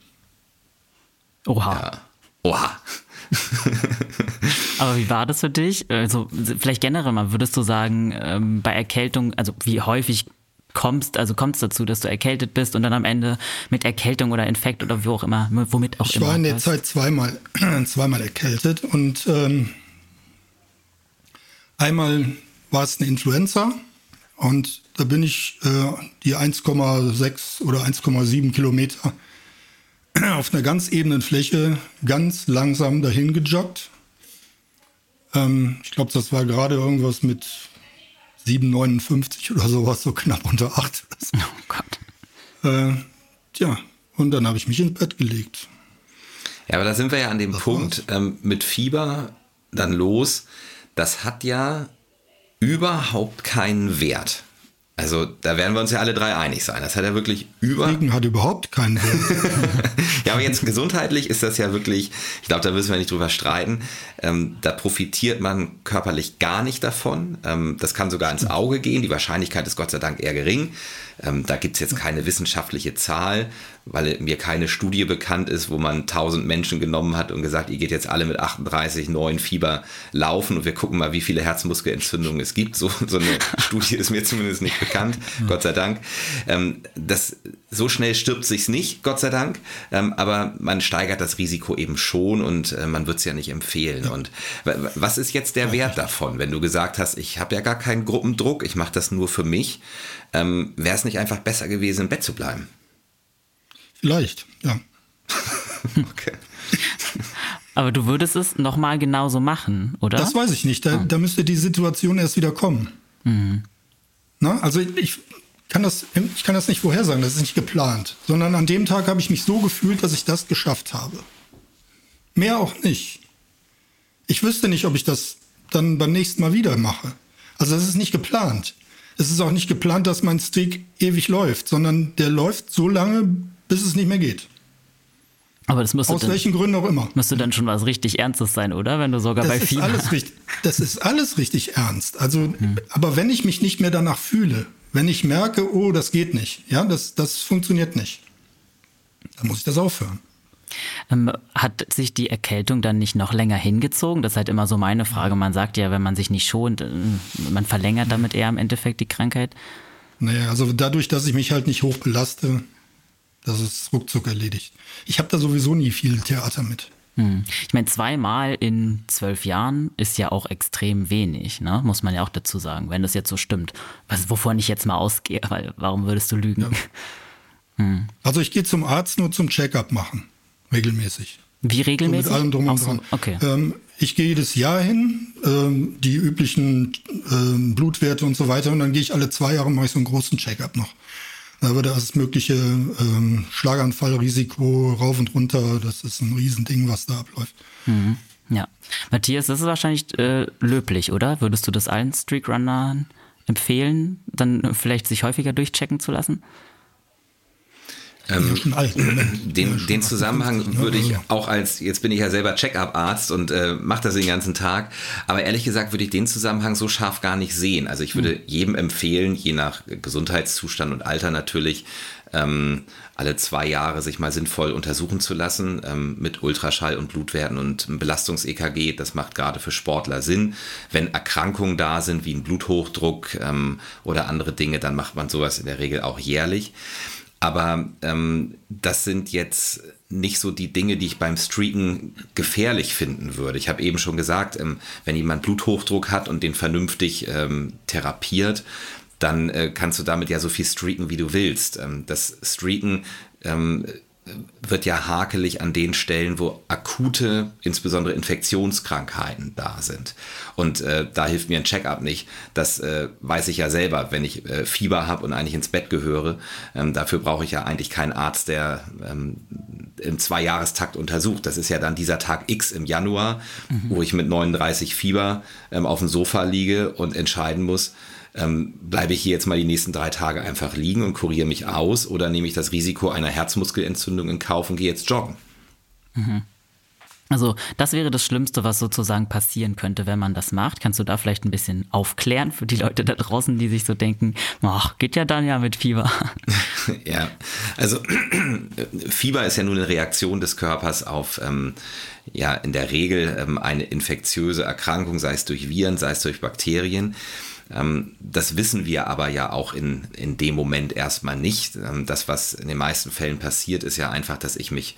Oha. Ja. Oha. Aber wie war das für dich? Also vielleicht generell mal, würdest du sagen, ähm, bei Erkältung, also wie häufig kommst, also kommt es dazu, dass du erkältet bist und dann am Ende mit Erkältung oder Infekt oder wo auch immer, womit auch ich immer. Ich war in der Zeit zweimal, zweimal erkältet und ähm, einmal war es eine Influenza und da bin ich äh, die 1,6 oder 1,7 Kilometer auf einer ganz ebenen Fläche ganz langsam dahin gejoggt. Ähm, ich glaube, das war gerade irgendwas mit 7,59 oder sowas, so knapp unter 8. Oh Gott. Äh, tja, und dann habe ich mich ins Bett gelegt. Ja, aber da sind wir ja an dem das Punkt ähm, mit Fieber dann los. Das hat ja überhaupt keinen Wert. Also da werden wir uns ja alle drei einig sein. Das hat er wirklich über. Fliegen hat überhaupt keinen Sinn. ja, aber jetzt gesundheitlich ist das ja wirklich, ich glaube, da müssen wir nicht drüber streiten. Ähm, da profitiert man körperlich gar nicht davon. Ähm, das kann sogar ins Auge gehen. Die Wahrscheinlichkeit ist Gott sei Dank eher gering. Ähm, da gibt es jetzt keine wissenschaftliche Zahl, weil mir keine Studie bekannt ist, wo man 1000 Menschen genommen hat und gesagt, ihr geht jetzt alle mit 38, 9 Fieber laufen und wir gucken mal, wie viele Herzmuskelentzündungen es gibt. So, so eine Studie ist mir zumindest nicht bekannt, Gott sei Dank. Ähm, das, so schnell stirbt sich's nicht, Gott sei Dank, ähm, aber man steigert das Risiko eben schon und äh, man wird es ja nicht empfehlen. Ja. Und was ist jetzt der Wert davon, wenn du gesagt hast, ich habe ja gar keinen Gruppendruck, ich mache das nur für mich? Ähm, Wäre es nicht einfach besser gewesen, im Bett zu bleiben? Vielleicht, ja. okay. Aber du würdest es nochmal genauso machen, oder? Das weiß ich nicht. Da, ah. da müsste die Situation erst wieder kommen. Mhm. Na, also ich kann, das, ich kann das nicht vorhersagen, das ist nicht geplant. Sondern an dem Tag habe ich mich so gefühlt, dass ich das geschafft habe. Mehr auch nicht. Ich wüsste nicht, ob ich das dann beim nächsten Mal wieder mache. Also das ist nicht geplant. Es ist auch nicht geplant, dass mein Streak ewig läuft, sondern der läuft so lange, bis es nicht mehr geht. Aber das müsste Aus dann, welchen Gründen auch immer. Müsste dann schon was richtig Ernstes sein, oder? Wenn du sogar das bei Fieber... Alles richtig, das ist alles richtig ernst. Also, hm. aber wenn ich mich nicht mehr danach fühle, wenn ich merke, oh, das geht nicht, ja, das, das funktioniert nicht, dann muss ich das aufhören. Ähm, hat sich die Erkältung dann nicht noch länger hingezogen? Das ist halt immer so meine Frage. Man sagt ja, wenn man sich nicht schont, äh, man verlängert damit eher im Endeffekt die Krankheit. Naja, also dadurch, dass ich mich halt nicht hoch belaste, das ist ruckzuck erledigt. Ich habe da sowieso nie viel Theater mit. Hm. Ich meine, zweimal in zwölf Jahren ist ja auch extrem wenig, ne? muss man ja auch dazu sagen, wenn das jetzt so stimmt. Was, wovon ich jetzt mal ausgehe, weil warum würdest du lügen? Ja. Hm. Also ich gehe zum Arzt nur zum Checkup machen regelmäßig. Wie regelmäßig? So mit allem drum und dran. Okay. Ähm, ich gehe jedes Jahr hin, ähm, die üblichen ähm, Blutwerte und so weiter, und dann gehe ich alle zwei Jahre mache ich so einen großen Checkup noch. Da wird das mögliche ähm, Schlaganfallrisiko rauf und runter, das ist ein Riesending, was da abläuft. Mhm. Ja. Matthias, das ist wahrscheinlich äh, löblich, oder? Würdest du das allen Streakrunnern empfehlen, dann vielleicht sich häufiger durchchecken zu lassen? Ähm, ja, alt, den, den Zusammenhang 50, würde ich auch als, jetzt bin ich ja selber Check-up-Arzt und äh, mache das den ganzen Tag, aber ehrlich gesagt würde ich den Zusammenhang so scharf gar nicht sehen. Also ich würde mhm. jedem empfehlen, je nach Gesundheitszustand und Alter natürlich, ähm, alle zwei Jahre sich mal sinnvoll untersuchen zu lassen ähm, mit Ultraschall und Blutwerten und Belastungs-EKG. Das macht gerade für Sportler Sinn. Wenn Erkrankungen da sind, wie ein Bluthochdruck ähm, oder andere Dinge, dann macht man sowas in der Regel auch jährlich. Aber ähm, das sind jetzt nicht so die Dinge, die ich beim Streaken gefährlich finden würde. Ich habe eben schon gesagt, ähm, wenn jemand Bluthochdruck hat und den vernünftig ähm, therapiert, dann äh, kannst du damit ja so viel streaken, wie du willst. Ähm, das Streaken ähm, wird ja hakelig an den Stellen, wo akute, insbesondere Infektionskrankheiten da sind. Und äh, da hilft mir ein Check-up nicht. Das äh, weiß ich ja selber, wenn ich äh, Fieber habe und eigentlich ins Bett gehöre. Ähm, dafür brauche ich ja eigentlich keinen Arzt, der ähm, im Zweijahrestakt untersucht. Das ist ja dann dieser Tag X im Januar, mhm. wo ich mit 39 Fieber ähm, auf dem Sofa liege und entscheiden muss, ähm, bleibe ich hier jetzt mal die nächsten drei Tage einfach liegen und kuriere mich aus oder nehme ich das Risiko einer Herzmuskelentzündung in Kauf und gehe jetzt joggen? Mhm. Also das wäre das Schlimmste, was sozusagen passieren könnte, wenn man das macht. Kannst du da vielleicht ein bisschen aufklären für die Leute da draußen, die sich so denken, ach, geht ja dann ja mit Fieber. ja, also Fieber ist ja nur eine Reaktion des Körpers auf ähm, ja in der Regel ähm, eine infektiöse Erkrankung, sei es durch Viren, sei es durch Bakterien. Ähm, das wissen wir aber ja auch in, in dem Moment erstmal nicht. Ähm, das, was in den meisten Fällen passiert, ist ja einfach, dass ich mich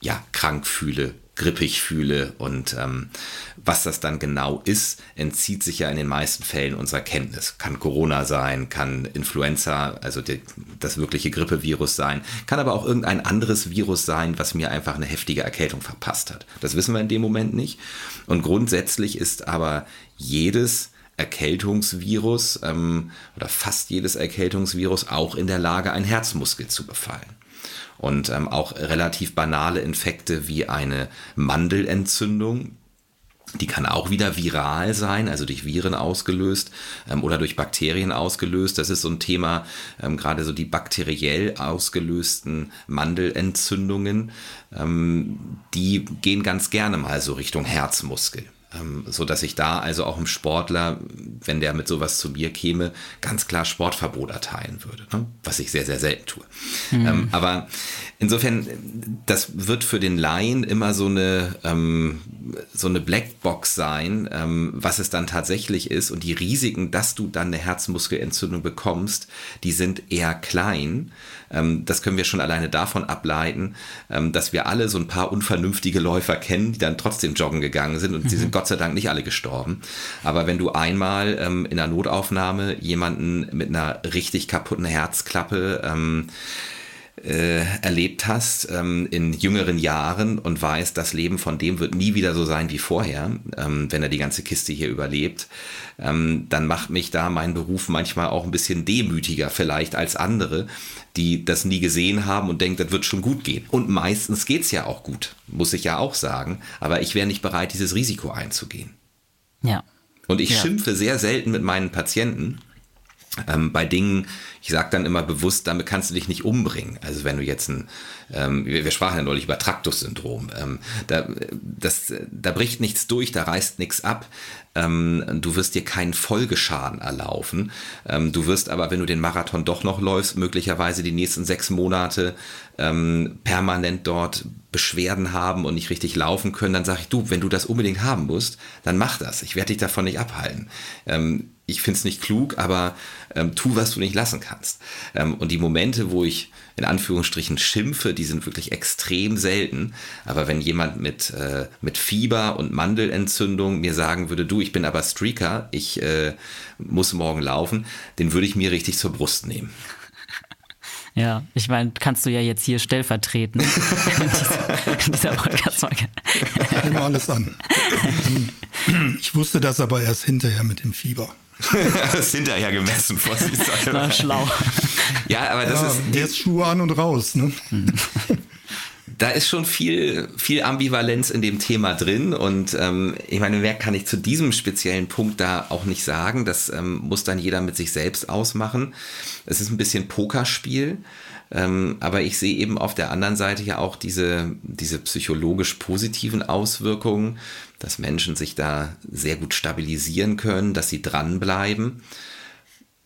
ja krank fühle, grippig fühle und ähm, was das dann genau ist, entzieht sich ja in den meisten Fällen unserer Kenntnis. Kann Corona sein, kann Influenza, also die, das wirkliche Grippevirus sein, kann aber auch irgendein anderes Virus sein, was mir einfach eine heftige Erkältung verpasst hat. Das wissen wir in dem Moment nicht. Und grundsätzlich ist aber jedes Erkältungsvirus ähm, oder fast jedes Erkältungsvirus auch in der Lage, einen Herzmuskel zu befallen. Und ähm, auch relativ banale Infekte wie eine Mandelentzündung Die kann auch wieder viral sein, also durch Viren ausgelöst ähm, oder durch Bakterien ausgelöst. Das ist so ein Thema, ähm, gerade so die bakteriell ausgelösten Mandelentzündungen, ähm, die gehen ganz gerne mal so Richtung Herzmuskel. Ähm, so dass ich da also auch im Sportler, wenn der mit sowas zu mir käme, ganz klar Sportverbot erteilen würde, ne? was ich sehr, sehr selten tue. Mhm. Ähm, aber insofern, das wird für den Laien immer so eine, ähm, so eine Blackbox sein, ähm, was es dann tatsächlich ist und die Risiken, dass du dann eine Herzmuskelentzündung bekommst, die sind eher klein. Ähm, das können wir schon alleine davon ableiten, ähm, dass wir alle so ein paar unvernünftige Läufer kennen, die dann trotzdem joggen gegangen sind und mhm. sie sind Gott sei Dank nicht alle gestorben. Aber wenn du einmal ähm, in der Notaufnahme jemanden mit einer richtig kaputten Herzklappe äh, erlebt hast ähm, in jüngeren Jahren und weißt, das Leben von dem wird nie wieder so sein wie vorher, ähm, wenn er die ganze Kiste hier überlebt, ähm, dann macht mich da mein Beruf manchmal auch ein bisschen demütiger vielleicht als andere, die das nie gesehen haben und denken, das wird schon gut gehen. Und meistens geht es ja auch gut, muss ich ja auch sagen, aber ich wäre nicht bereit, dieses Risiko einzugehen. Ja. Und ich ja. schimpfe sehr selten mit meinen Patienten, ähm, bei Dingen, ich sage dann immer bewusst, damit kannst du dich nicht umbringen. Also wenn du jetzt ein, ähm, wir, wir, sprachen ja neulich über Traktus-Syndrom, ähm, da, das, da bricht nichts durch, da reißt nichts ab. Ähm, du wirst dir keinen Folgeschaden erlaufen. Ähm, du wirst aber, wenn du den Marathon doch noch läufst, möglicherweise die nächsten sechs Monate ähm, permanent dort Beschwerden haben und nicht richtig laufen können. Dann sage ich, du, wenn du das unbedingt haben musst, dann mach das. Ich werde dich davon nicht abhalten ich finde es nicht klug, aber ähm, tu, was du nicht lassen kannst. Ähm, und die Momente, wo ich in Anführungsstrichen schimpfe, die sind wirklich extrem selten. Aber wenn jemand mit, äh, mit Fieber und Mandelentzündung mir sagen würde, du, ich bin aber Streaker, ich äh, muss morgen laufen, den würde ich mir richtig zur Brust nehmen. Ja, ich meine, kannst du ja jetzt hier stellvertreten. in dieser, Podcast-Folge. Immer alles an. Ich wusste das aber erst hinterher mit dem Fieber. Das ist hinterher gemessen, vorsichtshalber. Na, schlau. Ja, aber das ja, ist. Jetzt Schuhe an und raus, ne? da ist schon viel, viel Ambivalenz in dem Thema drin. Und ähm, ich meine, mehr kann ich zu diesem speziellen Punkt da auch nicht sagen. Das ähm, muss dann jeder mit sich selbst ausmachen. Es ist ein bisschen Pokerspiel. Ähm, aber ich sehe eben auf der anderen Seite ja auch diese, diese psychologisch positiven Auswirkungen, dass Menschen sich da sehr gut stabilisieren können, dass sie dranbleiben.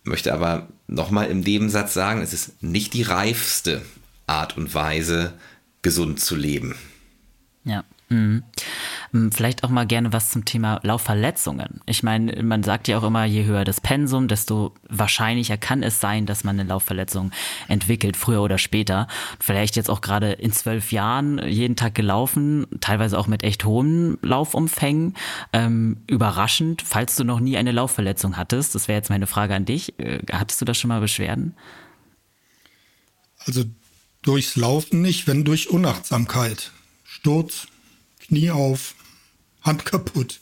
Möchte aber nochmal im Nebensatz sagen, es ist nicht die reifste Art und Weise, gesund zu leben. Ja. Mhm. Ähm, vielleicht auch mal gerne was zum Thema Laufverletzungen. Ich meine, man sagt ja auch immer, je höher das Pensum, desto wahrscheinlicher kann es sein, dass man eine Laufverletzung entwickelt, früher oder später. Vielleicht jetzt auch gerade in zwölf Jahren jeden Tag gelaufen, teilweise auch mit echt hohen Laufumfängen. Ähm, überraschend, falls du noch nie eine Laufverletzung hattest, das wäre jetzt meine Frage an dich. Äh, hattest du da schon mal Beschwerden? Also durchs Laufen nicht, wenn durch Unachtsamkeit. Sturz, Knie auf, Hand kaputt,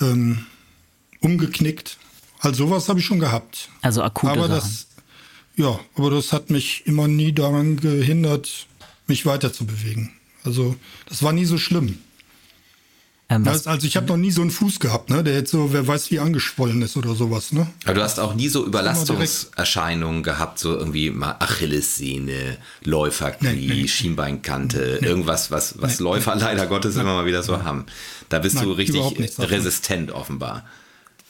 ähm, umgeknickt. Also sowas habe ich schon gehabt. Also akute aber das, Ja, aber das hat mich immer nie daran gehindert, mich weiterzubewegen. Also das war nie so schlimm. Ähm, also ich habe noch nie so einen Fuß gehabt, ne, der jetzt so, wer weiß wie angeschwollen ist oder sowas, ne? Aber du hast auch nie so Überlastungserscheinungen gehabt, so irgendwie mal Achillessehne, Läuferknie, nee, nee, Schienbeinkante, nee, irgendwas, was, was Läufer leider Gottes immer mal wieder so haben. Da bist Nein, du richtig resistent offenbar.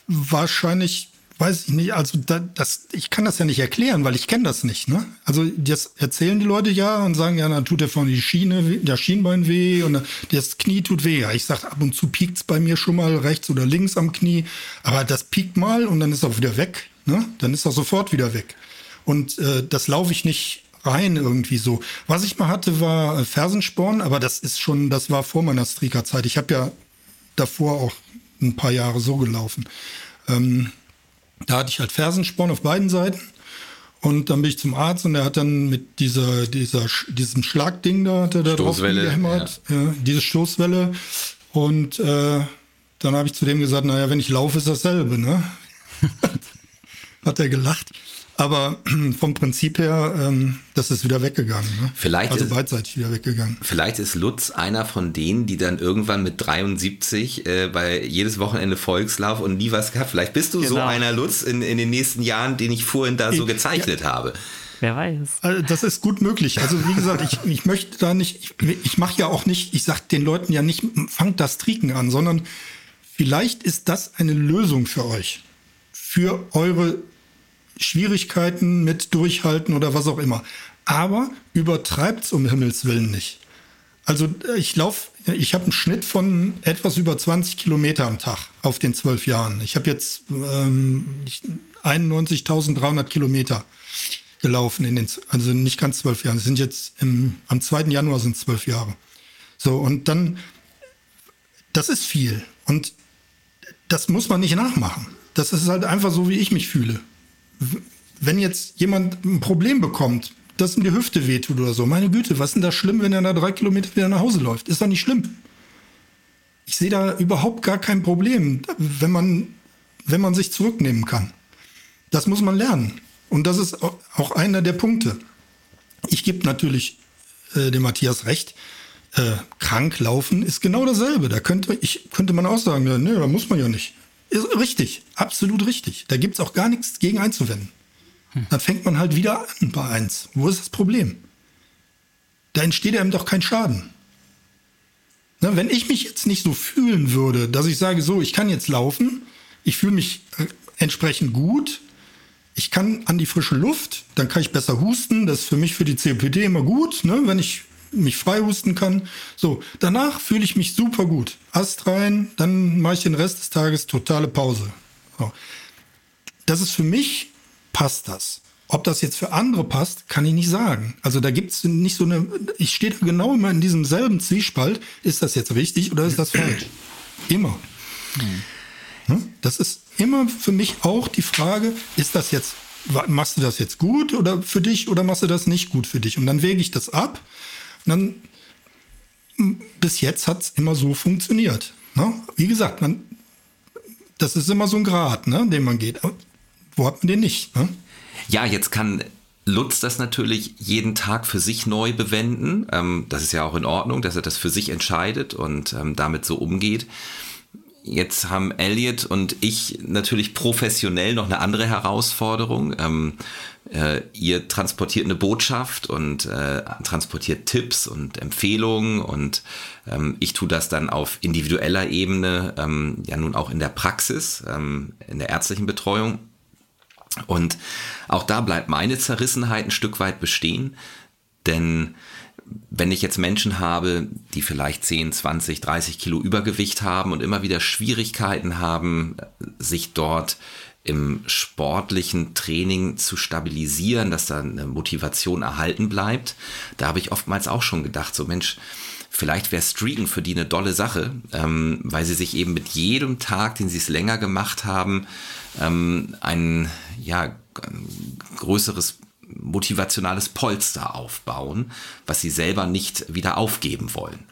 Wahrscheinlich weiß ich nicht, also da, das, ich kann das ja nicht erklären, weil ich kenne das nicht. Ne? Also das erzählen die Leute ja und sagen, ja, dann tut der von die Schiene, der Schienbein weh und das Knie tut weh. Ja, ich sage, ab und zu piekt bei mir schon mal rechts oder links am Knie, aber das piekt mal und dann ist auch wieder weg. Ne? Dann ist er sofort wieder weg. Und äh, das laufe ich nicht rein irgendwie so. Was ich mal hatte, war äh, Fersensporn, aber das ist schon, das war vor meiner Streaker-Zeit. Ich habe ja davor auch ein paar Jahre so gelaufen. Ähm, da hatte ich halt Fersensporn auf beiden Seiten. Und dann bin ich zum Arzt und er hat dann mit dieser, dieser, diesem Schlagding da, hat er da drauf gehämmert, ja. ja. diese Stoßwelle. Und äh, dann habe ich zu dem gesagt, naja, wenn ich laufe, ist dasselbe, ne? hat er gelacht. Aber vom Prinzip her, ähm, das ist wieder weggegangen. Ne? Vielleicht also ist, beidseitig wieder weggegangen. Vielleicht ist Lutz einer von denen, die dann irgendwann mit 73 äh, bei jedes Wochenende Volkslauf und nie was gehabt. Vielleicht bist du genau. so einer Lutz in, in den nächsten Jahren, den ich vorhin da so gezeichnet ja. habe. Wer weiß. Also das ist gut möglich. Also wie gesagt, ich, ich möchte da nicht, ich, ich mache ja auch nicht, ich sage den Leuten ja nicht, fangt das Trieken an, sondern vielleicht ist das eine Lösung für euch. Für eure Schwierigkeiten mit Durchhalten oder was auch immer. Aber übertreibt's um Himmels Willen nicht. Also ich laufe, ich habe einen Schnitt von etwas über 20 Kilometer am Tag auf den zwölf Jahren. Ich habe jetzt ähm, 91.300 Kilometer gelaufen in den, also nicht ganz zwölf Jahren. Es sind jetzt im, am 2. Januar sind zwölf Jahre. So und dann, das ist viel und das muss man nicht nachmachen. Das ist halt einfach so, wie ich mich fühle wenn jetzt jemand ein Problem bekommt, dass ihm die Hüfte wehtut oder so, meine Güte, was ist denn da schlimm, wenn er da drei Kilometer wieder nach Hause läuft? Ist doch nicht schlimm. Ich sehe da überhaupt gar kein Problem, wenn man, wenn man sich zurücknehmen kann. Das muss man lernen. Und das ist auch einer der Punkte. Ich gebe natürlich äh, dem Matthias recht. Äh, krank laufen ist genau dasselbe. Da könnte, ich, könnte man auch sagen, ne, da muss man ja nicht. Ist richtig, absolut richtig. Da gibt es auch gar nichts gegen einzuwenden. Hm. Dann fängt man halt wieder an bei eins. Wo ist das Problem? Da entsteht einem doch kein Schaden. Na, wenn ich mich jetzt nicht so fühlen würde, dass ich sage, so, ich kann jetzt laufen, ich fühle mich äh, entsprechend gut, ich kann an die frische Luft, dann kann ich besser husten. Das ist für mich für die COPD immer gut, ne, wenn ich mich freihusten kann. So, danach fühle ich mich super gut. Ast rein, dann mache ich den Rest des Tages totale Pause. So. Das ist für mich, passt das. Ob das jetzt für andere passt, kann ich nicht sagen. Also da gibt es nicht so eine, ich stehe da genau immer in diesem selben Zwiespalt, ist das jetzt richtig oder ist das falsch? Immer. Hm. Das ist immer für mich auch die Frage, ist das jetzt, machst du das jetzt gut oder für dich oder machst du das nicht gut für dich? Und dann wäge ich das ab dann, bis jetzt hat es immer so funktioniert. Ne? Wie gesagt, man, das ist immer so ein Grad, ne, den man geht. Wo hat man den nicht? Ne? Ja, jetzt kann Lutz das natürlich jeden Tag für sich neu bewenden. Ähm, das ist ja auch in Ordnung, dass er das für sich entscheidet und ähm, damit so umgeht. Jetzt haben Elliot und ich natürlich professionell noch eine andere Herausforderung. Ähm, äh, ihr transportiert eine Botschaft und äh, transportiert Tipps und Empfehlungen und ähm, ich tue das dann auf individueller Ebene, ähm, ja nun auch in der Praxis, ähm, in der ärztlichen Betreuung. Und auch da bleibt meine Zerrissenheit ein Stück weit bestehen, denn wenn ich jetzt Menschen habe, die vielleicht 10, 20, 30 Kilo Übergewicht haben und immer wieder Schwierigkeiten haben, sich dort im sportlichen Training zu stabilisieren, dass da eine Motivation erhalten bleibt, da habe ich oftmals auch schon gedacht, so Mensch, vielleicht wäre Streaken für die eine dolle Sache, ähm, weil sie sich eben mit jedem Tag, den sie es länger gemacht haben, ähm, ein ja, größeres motivationales Polster aufbauen, was sie selber nicht wieder aufgeben wollen.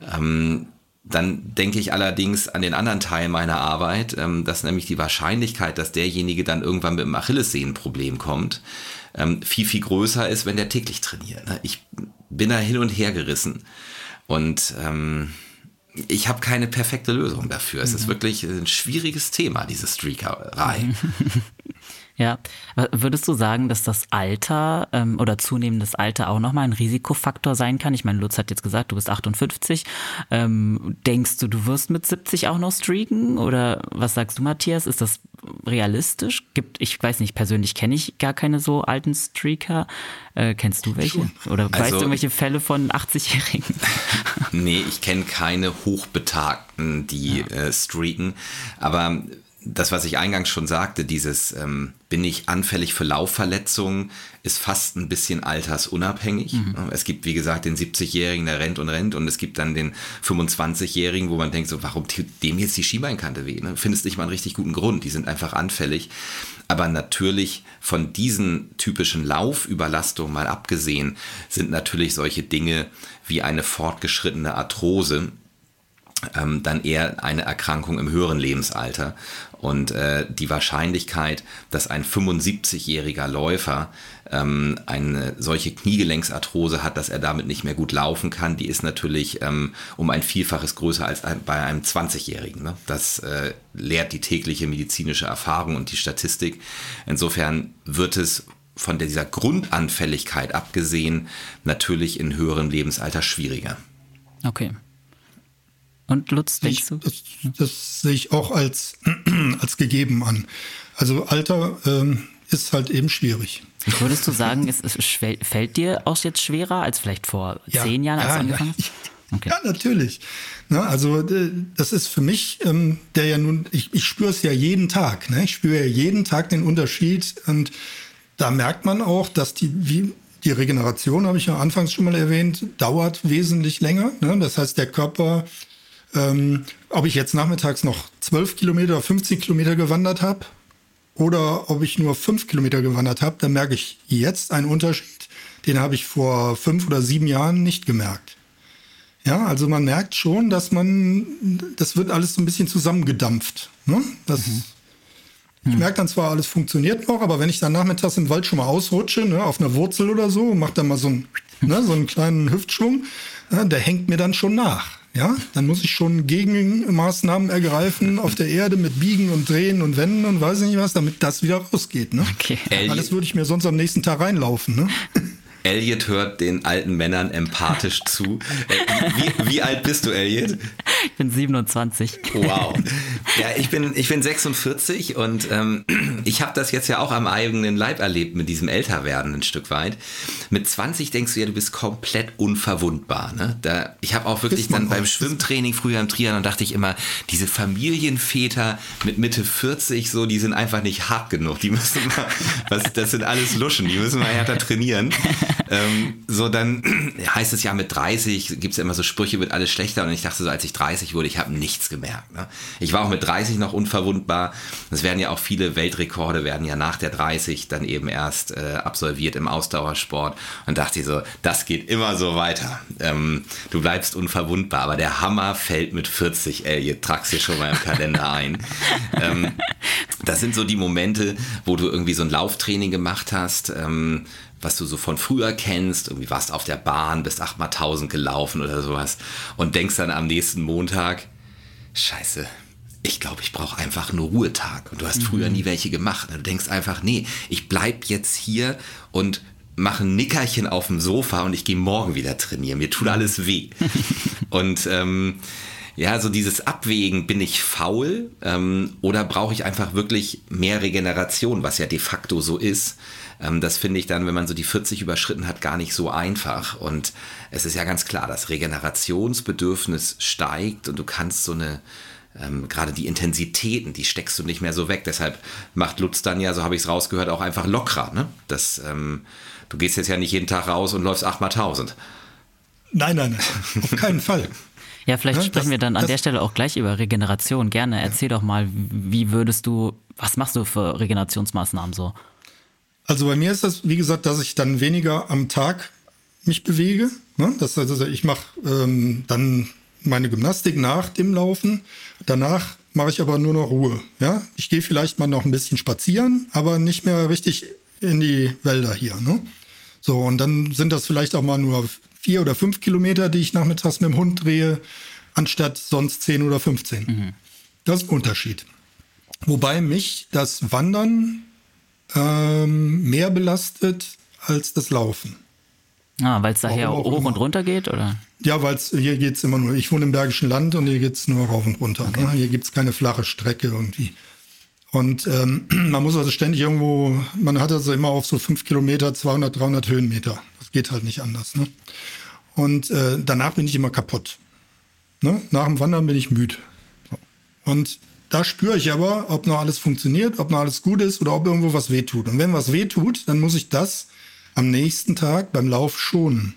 Ähm, dann denke ich allerdings an den anderen Teil meiner Arbeit, ähm, dass nämlich die Wahrscheinlichkeit, dass derjenige dann irgendwann mit einem Achillessehnenproblem kommt, ähm, viel, viel größer ist, wenn der täglich trainiert. Ne? Ich bin da hin und her gerissen und ähm, ich habe keine perfekte Lösung dafür. Es mhm. ist wirklich ein schwieriges Thema, diese Streakerei. Ja, würdest du sagen, dass das Alter ähm, oder zunehmendes Alter auch nochmal ein Risikofaktor sein kann? Ich meine, Lutz hat jetzt gesagt, du bist 58. Ähm, denkst du, du wirst mit 70 auch noch streaken? Oder was sagst du, Matthias? Ist das realistisch? Gibt, ich weiß nicht, persönlich kenne ich gar keine so alten Streaker. Äh, kennst du welche? Oder also, weißt du irgendwelche Fälle von 80-Jährigen? nee, ich kenne keine Hochbetagten, die ja. äh, streaken. Aber das, was ich eingangs schon sagte, dieses ähm, bin ich anfällig für Laufverletzungen, ist fast ein bisschen altersunabhängig. Mhm. Es gibt, wie gesagt, den 70-Jährigen, der rennt und rennt und es gibt dann den 25-Jährigen, wo man denkt, so, warum tut dem jetzt die Schienbeinkante weh? Ne? Findest nicht mal einen richtig guten Grund. Die sind einfach anfällig. Aber natürlich von diesen typischen Laufüberlastungen mal abgesehen, sind natürlich solche Dinge wie eine fortgeschrittene Arthrose ähm, dann eher eine Erkrankung im höheren Lebensalter. Und äh, die Wahrscheinlichkeit, dass ein 75-jähriger Läufer ähm, eine solche Kniegelenksarthrose hat, dass er damit nicht mehr gut laufen kann, die ist natürlich ähm, um ein Vielfaches größer als bei einem 20-Jährigen. Ne? Das äh, lehrt die tägliche medizinische Erfahrung und die Statistik. Insofern wird es von dieser Grundanfälligkeit abgesehen natürlich in höherem Lebensalter schwieriger. Okay. Und Lutz, denkst ich, du? Das, das, sehe ich auch als, als gegeben an. Also Alter ähm, ist halt eben schwierig. Würdest du sagen, es, es fällt dir auch jetzt schwerer als vielleicht vor ja, zehn Jahren, als ja, du angefangen hast? Okay. Ja, natürlich. Na, also das ist für mich, ähm, der ja nun, ich, ich spüre es ja jeden Tag. Ne? Ich spüre ja jeden Tag den Unterschied und da merkt man auch, dass die, wie, die Regeneration, habe ich ja anfangs schon mal erwähnt, dauert wesentlich länger. Ne? Das heißt, der Körper ähm, ob ich jetzt nachmittags noch 12 Kilometer, 50 Kilometer gewandert habe oder ob ich nur 5 Kilometer gewandert habe, dann merke ich jetzt einen Unterschied. Den habe ich vor fünf oder sieben Jahren nicht gemerkt. Ja, also man merkt schon, dass man, das wird alles so ein bisschen zusammengedampft. Ne? Das, mhm. Ich merke dann zwar, alles funktioniert noch, aber wenn ich dann nachmittags im Wald schon mal ausrutsche, ne, auf einer Wurzel oder so, mache dann mal so einen, ne, so einen kleinen Hüftschwung, ja, der hängt mir dann schon nach. Ja, dann muss ich schon Gegenmaßnahmen ergreifen auf der Erde mit Biegen und Drehen und Wenden und weiß nicht was, damit das wieder rausgeht. Ne? Okay. Alles würde ich mir sonst am nächsten Tag reinlaufen. Ne? Elliot hört den alten Männern empathisch zu. Äh, wie, wie, alt bist du, Elliot? Ich bin 27. Wow. Ja, ich bin, ich bin 46 und ähm, ich habe das jetzt ja auch am eigenen Leib erlebt mit diesem Älterwerden ein Stück weit. Mit 20 denkst du ja, du bist komplett unverwundbar. Ne? Da, ich habe auch wirklich dann beim Schwimmtraining früher im Triathlon dachte ich immer, diese Familienväter mit Mitte 40, so, die sind einfach nicht hart genug. Die müssen mal, was, das sind alles Luschen, die müssen mal härter trainieren ähm, so, dann heißt es ja mit 30, gibt es ja immer so Sprüche, wird alles schlechter. Und ich dachte so, als ich 30 wurde, ich habe nichts gemerkt. Ne? Ich war auch mit 30 noch unverwundbar. Es werden ja auch viele Weltrekorde, werden ja nach der 30 dann eben erst äh, absolviert im Ausdauersport. Und dachte ich so, das geht immer so weiter. Ähm, du bleibst unverwundbar. Aber der Hammer fällt mit 40, ey, ihr tragst hier schon mal im Kalender ein. ähm, das sind so die Momente, wo du irgendwie so ein Lauftraining gemacht hast. Ähm, was du so von früher kennst, irgendwie warst auf der Bahn, bist achtmal tausend gelaufen oder sowas und denkst dann am nächsten Montag, scheiße, ich glaube, ich brauche einfach einen Ruhetag. Und du hast mhm. früher nie welche gemacht. Du denkst einfach, nee, ich bleib jetzt hier und mache ein Nickerchen auf dem Sofa und ich gehe morgen wieder trainieren. Mir tut alles weh. und ähm, ja, so dieses Abwägen, bin ich faul ähm, oder brauche ich einfach wirklich mehr Regeneration, was ja de facto so ist. Ähm, das finde ich dann, wenn man so die 40 überschritten hat, gar nicht so einfach. Und es ist ja ganz klar, das Regenerationsbedürfnis steigt und du kannst so eine ähm, gerade die Intensitäten, die steckst du nicht mehr so weg. Deshalb macht Lutz dann ja, so habe ich es rausgehört, auch einfach lockerer. Ne? Das, ähm, du gehst jetzt ja nicht jeden Tag raus und läufst 8 mal 1000. Nein, nein, nein, auf keinen Fall. Ja, vielleicht ja, sprechen das, wir dann an der Stelle auch gleich über Regeneration. Gerne, erzähl ja. doch mal, wie würdest du, was machst du für Regenerationsmaßnahmen so? Also bei mir ist das, wie gesagt, dass ich dann weniger am Tag mich bewege. Ne? Das, also ich mache ähm, dann meine Gymnastik nach dem Laufen. Danach mache ich aber nur noch Ruhe. Ja? Ich gehe vielleicht mal noch ein bisschen spazieren, aber nicht mehr richtig in die Wälder hier. Ne? So, und dann sind das vielleicht auch mal nur vier oder fünf Kilometer, die ich nachmittags mit dem Hund drehe, anstatt sonst zehn oder 15. Mhm. Das ist ein Unterschied. Wobei mich das Wandern ähm, mehr belastet als das Laufen. Ah, weil es daher auch, hoch und runter geht, oder? Ja, weil hier geht es immer nur, ich wohne im Bergischen Land und hier geht es nur rauf und runter. Okay. Ne? Hier gibt es keine flache Strecke irgendwie. Und ähm, man muss also ständig irgendwo, man hat also immer auf so fünf Kilometer, 200, 300 Höhenmeter. Das geht halt nicht anders. Ne? Und äh, danach bin ich immer kaputt. Ne? Nach dem Wandern bin ich müde. Und da spüre ich aber, ob noch alles funktioniert, ob noch alles gut ist oder ob irgendwo was wehtut. Und wenn was wehtut, dann muss ich das am nächsten Tag beim Lauf schonen.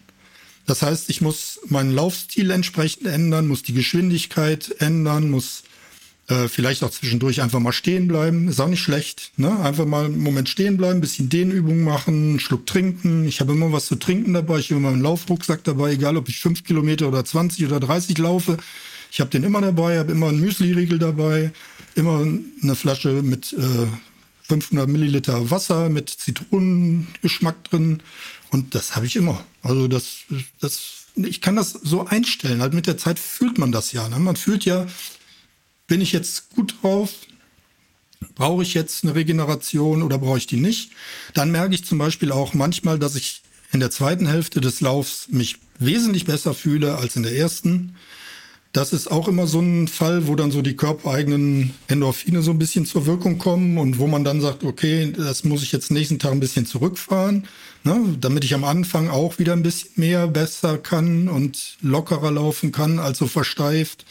Das heißt, ich muss meinen Laufstil entsprechend ändern, muss die Geschwindigkeit ändern, muss äh, vielleicht auch zwischendurch einfach mal stehen bleiben. Ist auch nicht schlecht. Ne? Einfach mal einen Moment stehen bleiben, bisschen Dehnübungen machen, einen Schluck trinken. Ich habe immer was zu trinken dabei. Ich habe immer einen Laufrucksack dabei, egal ob ich fünf Kilometer oder 20 oder 30 laufe. Ich habe den immer dabei, habe immer einen Müsli-Riegel dabei, immer eine Flasche mit äh, 500 Milliliter Wasser mit Zitronengeschmack drin und das habe ich immer. Also das, das, ich kann das so einstellen. Halt mit der Zeit fühlt man das ja. Ne? Man fühlt ja, bin ich jetzt gut drauf, brauche ich jetzt eine Regeneration oder brauche ich die nicht? Dann merke ich zum Beispiel auch manchmal, dass ich in der zweiten Hälfte des Laufs mich wesentlich besser fühle als in der ersten. Das ist auch immer so ein Fall, wo dann so die körpereigenen Endorphine so ein bisschen zur Wirkung kommen und wo man dann sagt, okay, das muss ich jetzt nächsten Tag ein bisschen zurückfahren, ne, damit ich am Anfang auch wieder ein bisschen mehr besser kann und lockerer laufen kann, als so versteift.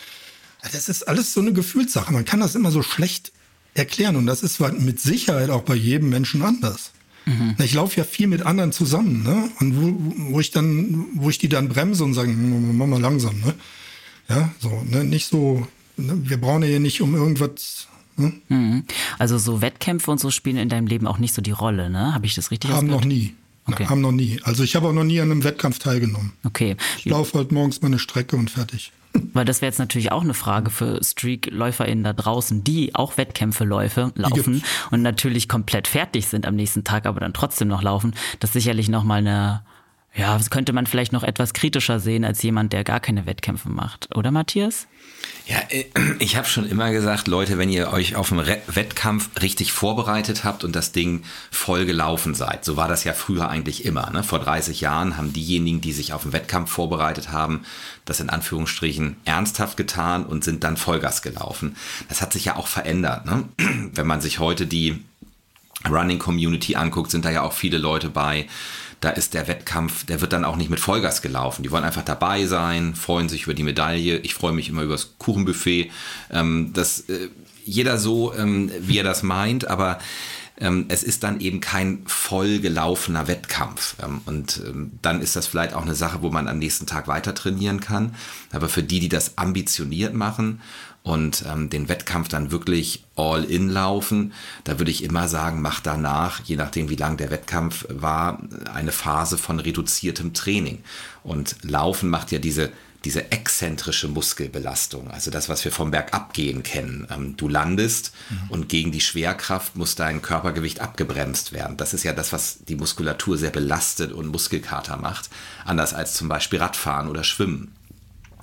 Das ist alles so eine Gefühlssache. Man kann das immer so schlecht erklären und das ist mit Sicherheit auch bei jedem Menschen anders. Mhm. Ich laufe ja viel mit anderen zusammen, ne? Und wo, wo ich dann, wo ich die dann bremse und sage, mach mal langsam, ne? Ja, so, ne? Nicht so, ne? wir brauchen ja hier nicht um irgendwas. Ne? Mhm. Also so Wettkämpfe und so spielen in deinem Leben auch nicht so die Rolle, ne? Habe ich das richtig Haben noch nie. Okay. Haben noch nie. Also ich habe auch noch nie an einem Wettkampf teilgenommen. Okay. Ich laufe halt morgens meine Strecke und fertig. Weil das wäre jetzt natürlich auch eine Frage für Streak-LäuferInnen da draußen, die auch Wettkämpfe läufe, laufen und natürlich komplett fertig sind am nächsten Tag, aber dann trotzdem noch laufen. Das ist sicherlich nochmal eine ja, das könnte man vielleicht noch etwas kritischer sehen als jemand, der gar keine Wettkämpfe macht, oder Matthias? Ja, äh, ich habe schon immer gesagt, Leute, wenn ihr euch auf einen Wettkampf richtig vorbereitet habt und das Ding voll gelaufen seid, so war das ja früher eigentlich immer. Ne? Vor 30 Jahren haben diejenigen, die sich auf einen Wettkampf vorbereitet haben, das in Anführungsstrichen ernsthaft getan und sind dann Vollgas gelaufen. Das hat sich ja auch verändert. Ne? Wenn man sich heute die Running Community anguckt, sind da ja auch viele Leute bei, da ist der Wettkampf, der wird dann auch nicht mit Vollgas gelaufen. Die wollen einfach dabei sein, freuen sich über die Medaille. Ich freue mich immer über das Kuchenbuffet. Ähm, das, äh, jeder so, ähm, wie er das meint, aber ähm, es ist dann eben kein voll gelaufener Wettkampf. Ähm, und ähm, dann ist das vielleicht auch eine Sache, wo man am nächsten Tag weiter trainieren kann. Aber für die, die das ambitioniert machen und ähm, den Wettkampf dann wirklich all in laufen, da würde ich immer sagen, mach danach, je nachdem wie lang der Wettkampf war, eine Phase von reduziertem Training. Und Laufen macht ja diese diese exzentrische Muskelbelastung, also das, was wir vom Bergabgehen kennen. Ähm, du landest mhm. und gegen die Schwerkraft muss dein Körpergewicht abgebremst werden. Das ist ja das, was die Muskulatur sehr belastet und Muskelkater macht, anders als zum Beispiel Radfahren oder Schwimmen.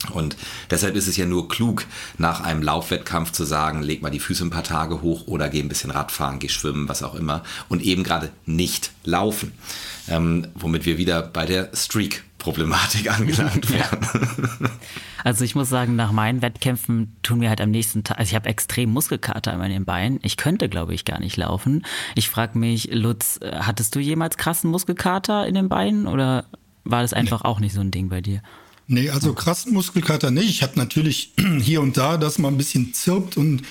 Und deshalb ist es ja nur klug, nach einem Laufwettkampf zu sagen, leg mal die Füße ein paar Tage hoch oder geh ein bisschen Radfahren, geh schwimmen, was auch immer. Und eben gerade nicht laufen. Ähm, womit wir wieder bei der Streak-Problematik angelangt werden. Also ich muss sagen, nach meinen Wettkämpfen tun mir halt am nächsten Tag, also ich habe extrem Muskelkater in den Beinen. Ich könnte, glaube ich, gar nicht laufen. Ich frage mich, Lutz, hattest du jemals krassen Muskelkater in den Beinen oder war das einfach nee. auch nicht so ein Ding bei dir? Nee, also krassen Muskelkater nicht. Ich habe natürlich hier und da, dass man ein bisschen zirpt und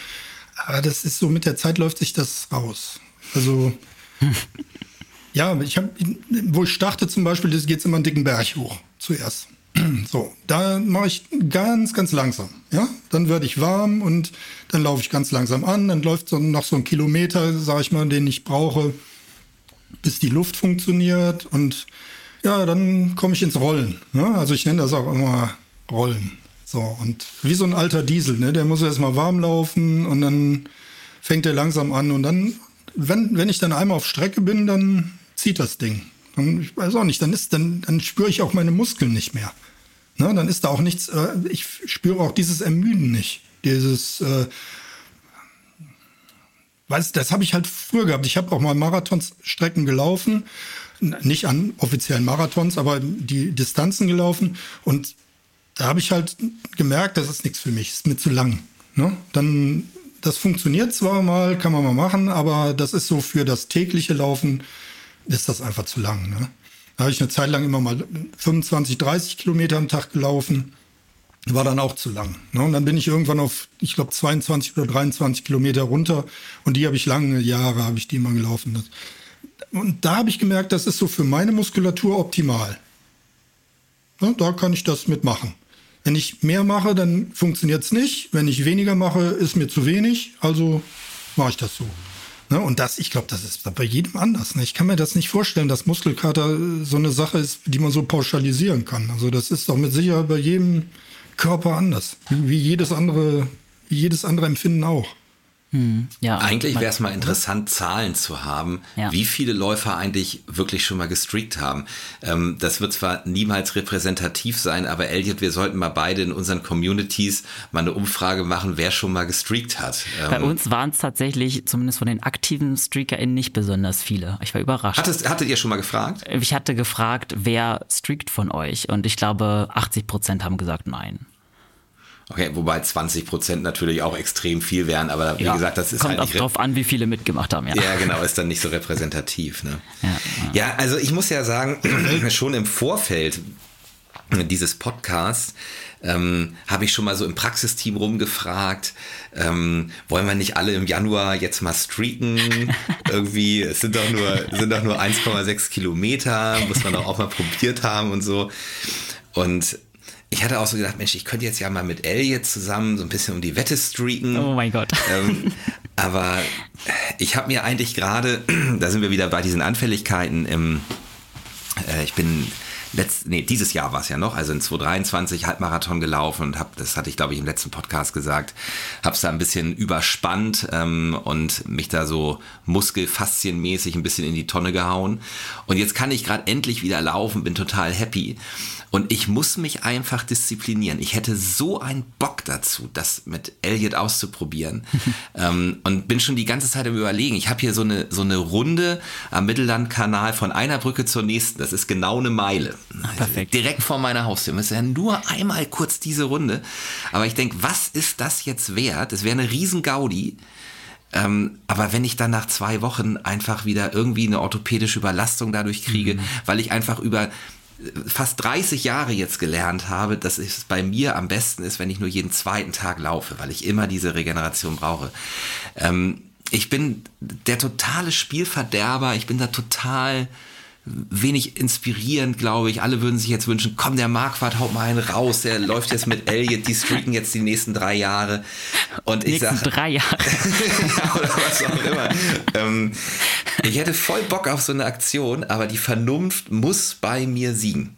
aber das ist so mit der Zeit läuft sich das raus. Also ja, ich habe, wo ich starte zum Beispiel, das geht immer einen dicken Berg hoch zuerst. So, da mache ich ganz, ganz langsam. Ja, dann werde ich warm und dann laufe ich ganz langsam an. Dann läuft so noch so ein Kilometer, sage ich mal, den ich brauche, bis die Luft funktioniert und ja, dann komme ich ins Rollen. Ne? Also ich nenne das auch immer Rollen. So, und wie so ein alter Diesel, ne? der muss erstmal warm laufen und dann fängt er langsam an und dann, wenn, wenn ich dann einmal auf Strecke bin, dann zieht das Ding. Und ich weiß auch nicht, dann ist, dann, dann spüre ich auch meine Muskeln nicht mehr. Ne? Dann ist da auch nichts, äh, ich spüre auch dieses Ermüden nicht. Dieses, äh, weißt, das habe ich halt früher gehabt. Ich habe auch mal Marathonstrecken gelaufen nicht an offiziellen Marathons, aber die Distanzen gelaufen und da habe ich halt gemerkt, das ist nichts für mich, ist mir zu lang. Ne? Dann, das funktioniert zwar mal, kann man mal machen, aber das ist so für das tägliche Laufen, ist das einfach zu lang. Ne? Da habe ich eine Zeit lang immer mal 25, 30 Kilometer am Tag gelaufen. War dann auch zu lang. Ne? Und dann bin ich irgendwann auf, ich glaube, 22 oder 23 Kilometer runter. Und die habe ich lange Jahre, habe ich die immer gelaufen. Das, und da habe ich gemerkt, das ist so für meine Muskulatur optimal. Ja, da kann ich das mitmachen. Wenn ich mehr mache, dann funktioniert es nicht. Wenn ich weniger mache, ist mir zu wenig. Also mache ich das so. Ne? Und das, ich glaube, das ist bei jedem anders. Ne? Ich kann mir das nicht vorstellen, dass Muskelkater so eine Sache ist, die man so pauschalisieren kann. Also das ist doch mit Sicherheit bei jedem Körper anders. Wie jedes andere, wie jedes andere Empfinden auch. Hm, ja, eigentlich wäre es mal interessant, Zahlen zu haben, ja. wie viele Läufer eigentlich wirklich schon mal gestreakt haben. Ähm, das wird zwar niemals repräsentativ sein, aber Elliot, wir sollten mal beide in unseren Communities mal eine Umfrage machen, wer schon mal gestreakt hat. Ähm, Bei uns waren es tatsächlich, zumindest von den aktiven StreakerInnen, nicht besonders viele. Ich war überrascht. Hattest, hattet ihr schon mal gefragt? Ich hatte gefragt, wer streakt von euch? Und ich glaube, 80 Prozent haben gesagt nein. Okay, wobei 20 Prozent natürlich auch extrem viel wären, aber wie ja, gesagt, das ist kommt halt nicht drauf an, wie viele mitgemacht haben. Ja, ja genau, ist dann nicht so repräsentativ. Ne? Ja, ja. ja, also ich muss ja sagen, schon im Vorfeld dieses Podcasts ähm, habe ich schon mal so im Praxisteam rumgefragt, ähm, wollen wir nicht alle im Januar jetzt mal streaken? Irgendwie, es sind doch nur, sind doch nur 1,6 Kilometer, muss man doch auch mal probiert haben und so. Und ich hatte auch so gedacht, Mensch, ich könnte jetzt ja mal mit Elliot zusammen so ein bisschen um die Wette streaken. Oh mein Gott. Ähm, aber ich habe mir eigentlich gerade, da sind wir wieder bei diesen Anfälligkeiten im, äh, ich bin letzt, nee, dieses Jahr war es ja noch, also in 2023 Halbmarathon gelaufen und habe, das hatte ich glaube ich im letzten Podcast gesagt, habe es da ein bisschen überspannt ähm, und mich da so muskelfaszienmäßig ein bisschen in die Tonne gehauen. Und jetzt kann ich gerade endlich wieder laufen, bin total happy. Und ich muss mich einfach disziplinieren. Ich hätte so einen Bock dazu, das mit Elliot auszuprobieren. ähm, und bin schon die ganze Zeit im Überlegen. Ich habe hier so eine, so eine Runde am Mittellandkanal von einer Brücke zur nächsten. Das ist genau eine Meile. Perfekt. Direkt vor meiner Haustür. Das ist ja nur einmal kurz diese Runde. Aber ich denke, was ist das jetzt wert? Das wäre eine riesen Gaudi. Ähm, aber wenn ich dann nach zwei Wochen einfach wieder irgendwie eine orthopädische Überlastung dadurch kriege, mhm. weil ich einfach über fast 30 Jahre jetzt gelernt habe, dass es bei mir am besten ist, wenn ich nur jeden zweiten Tag laufe, weil ich immer diese Regeneration brauche. Ähm, ich bin der totale Spielverderber, ich bin da total wenig inspirierend, glaube ich. Alle würden sich jetzt wünschen, komm, der Marquardt haut mal einen raus, der läuft jetzt mit Elliot, die streaken jetzt die nächsten drei Jahre. Und ich sage. drei Jahre. ja, oder was auch immer. ähm, ich hätte voll Bock auf so eine Aktion, aber die Vernunft muss bei mir siegen.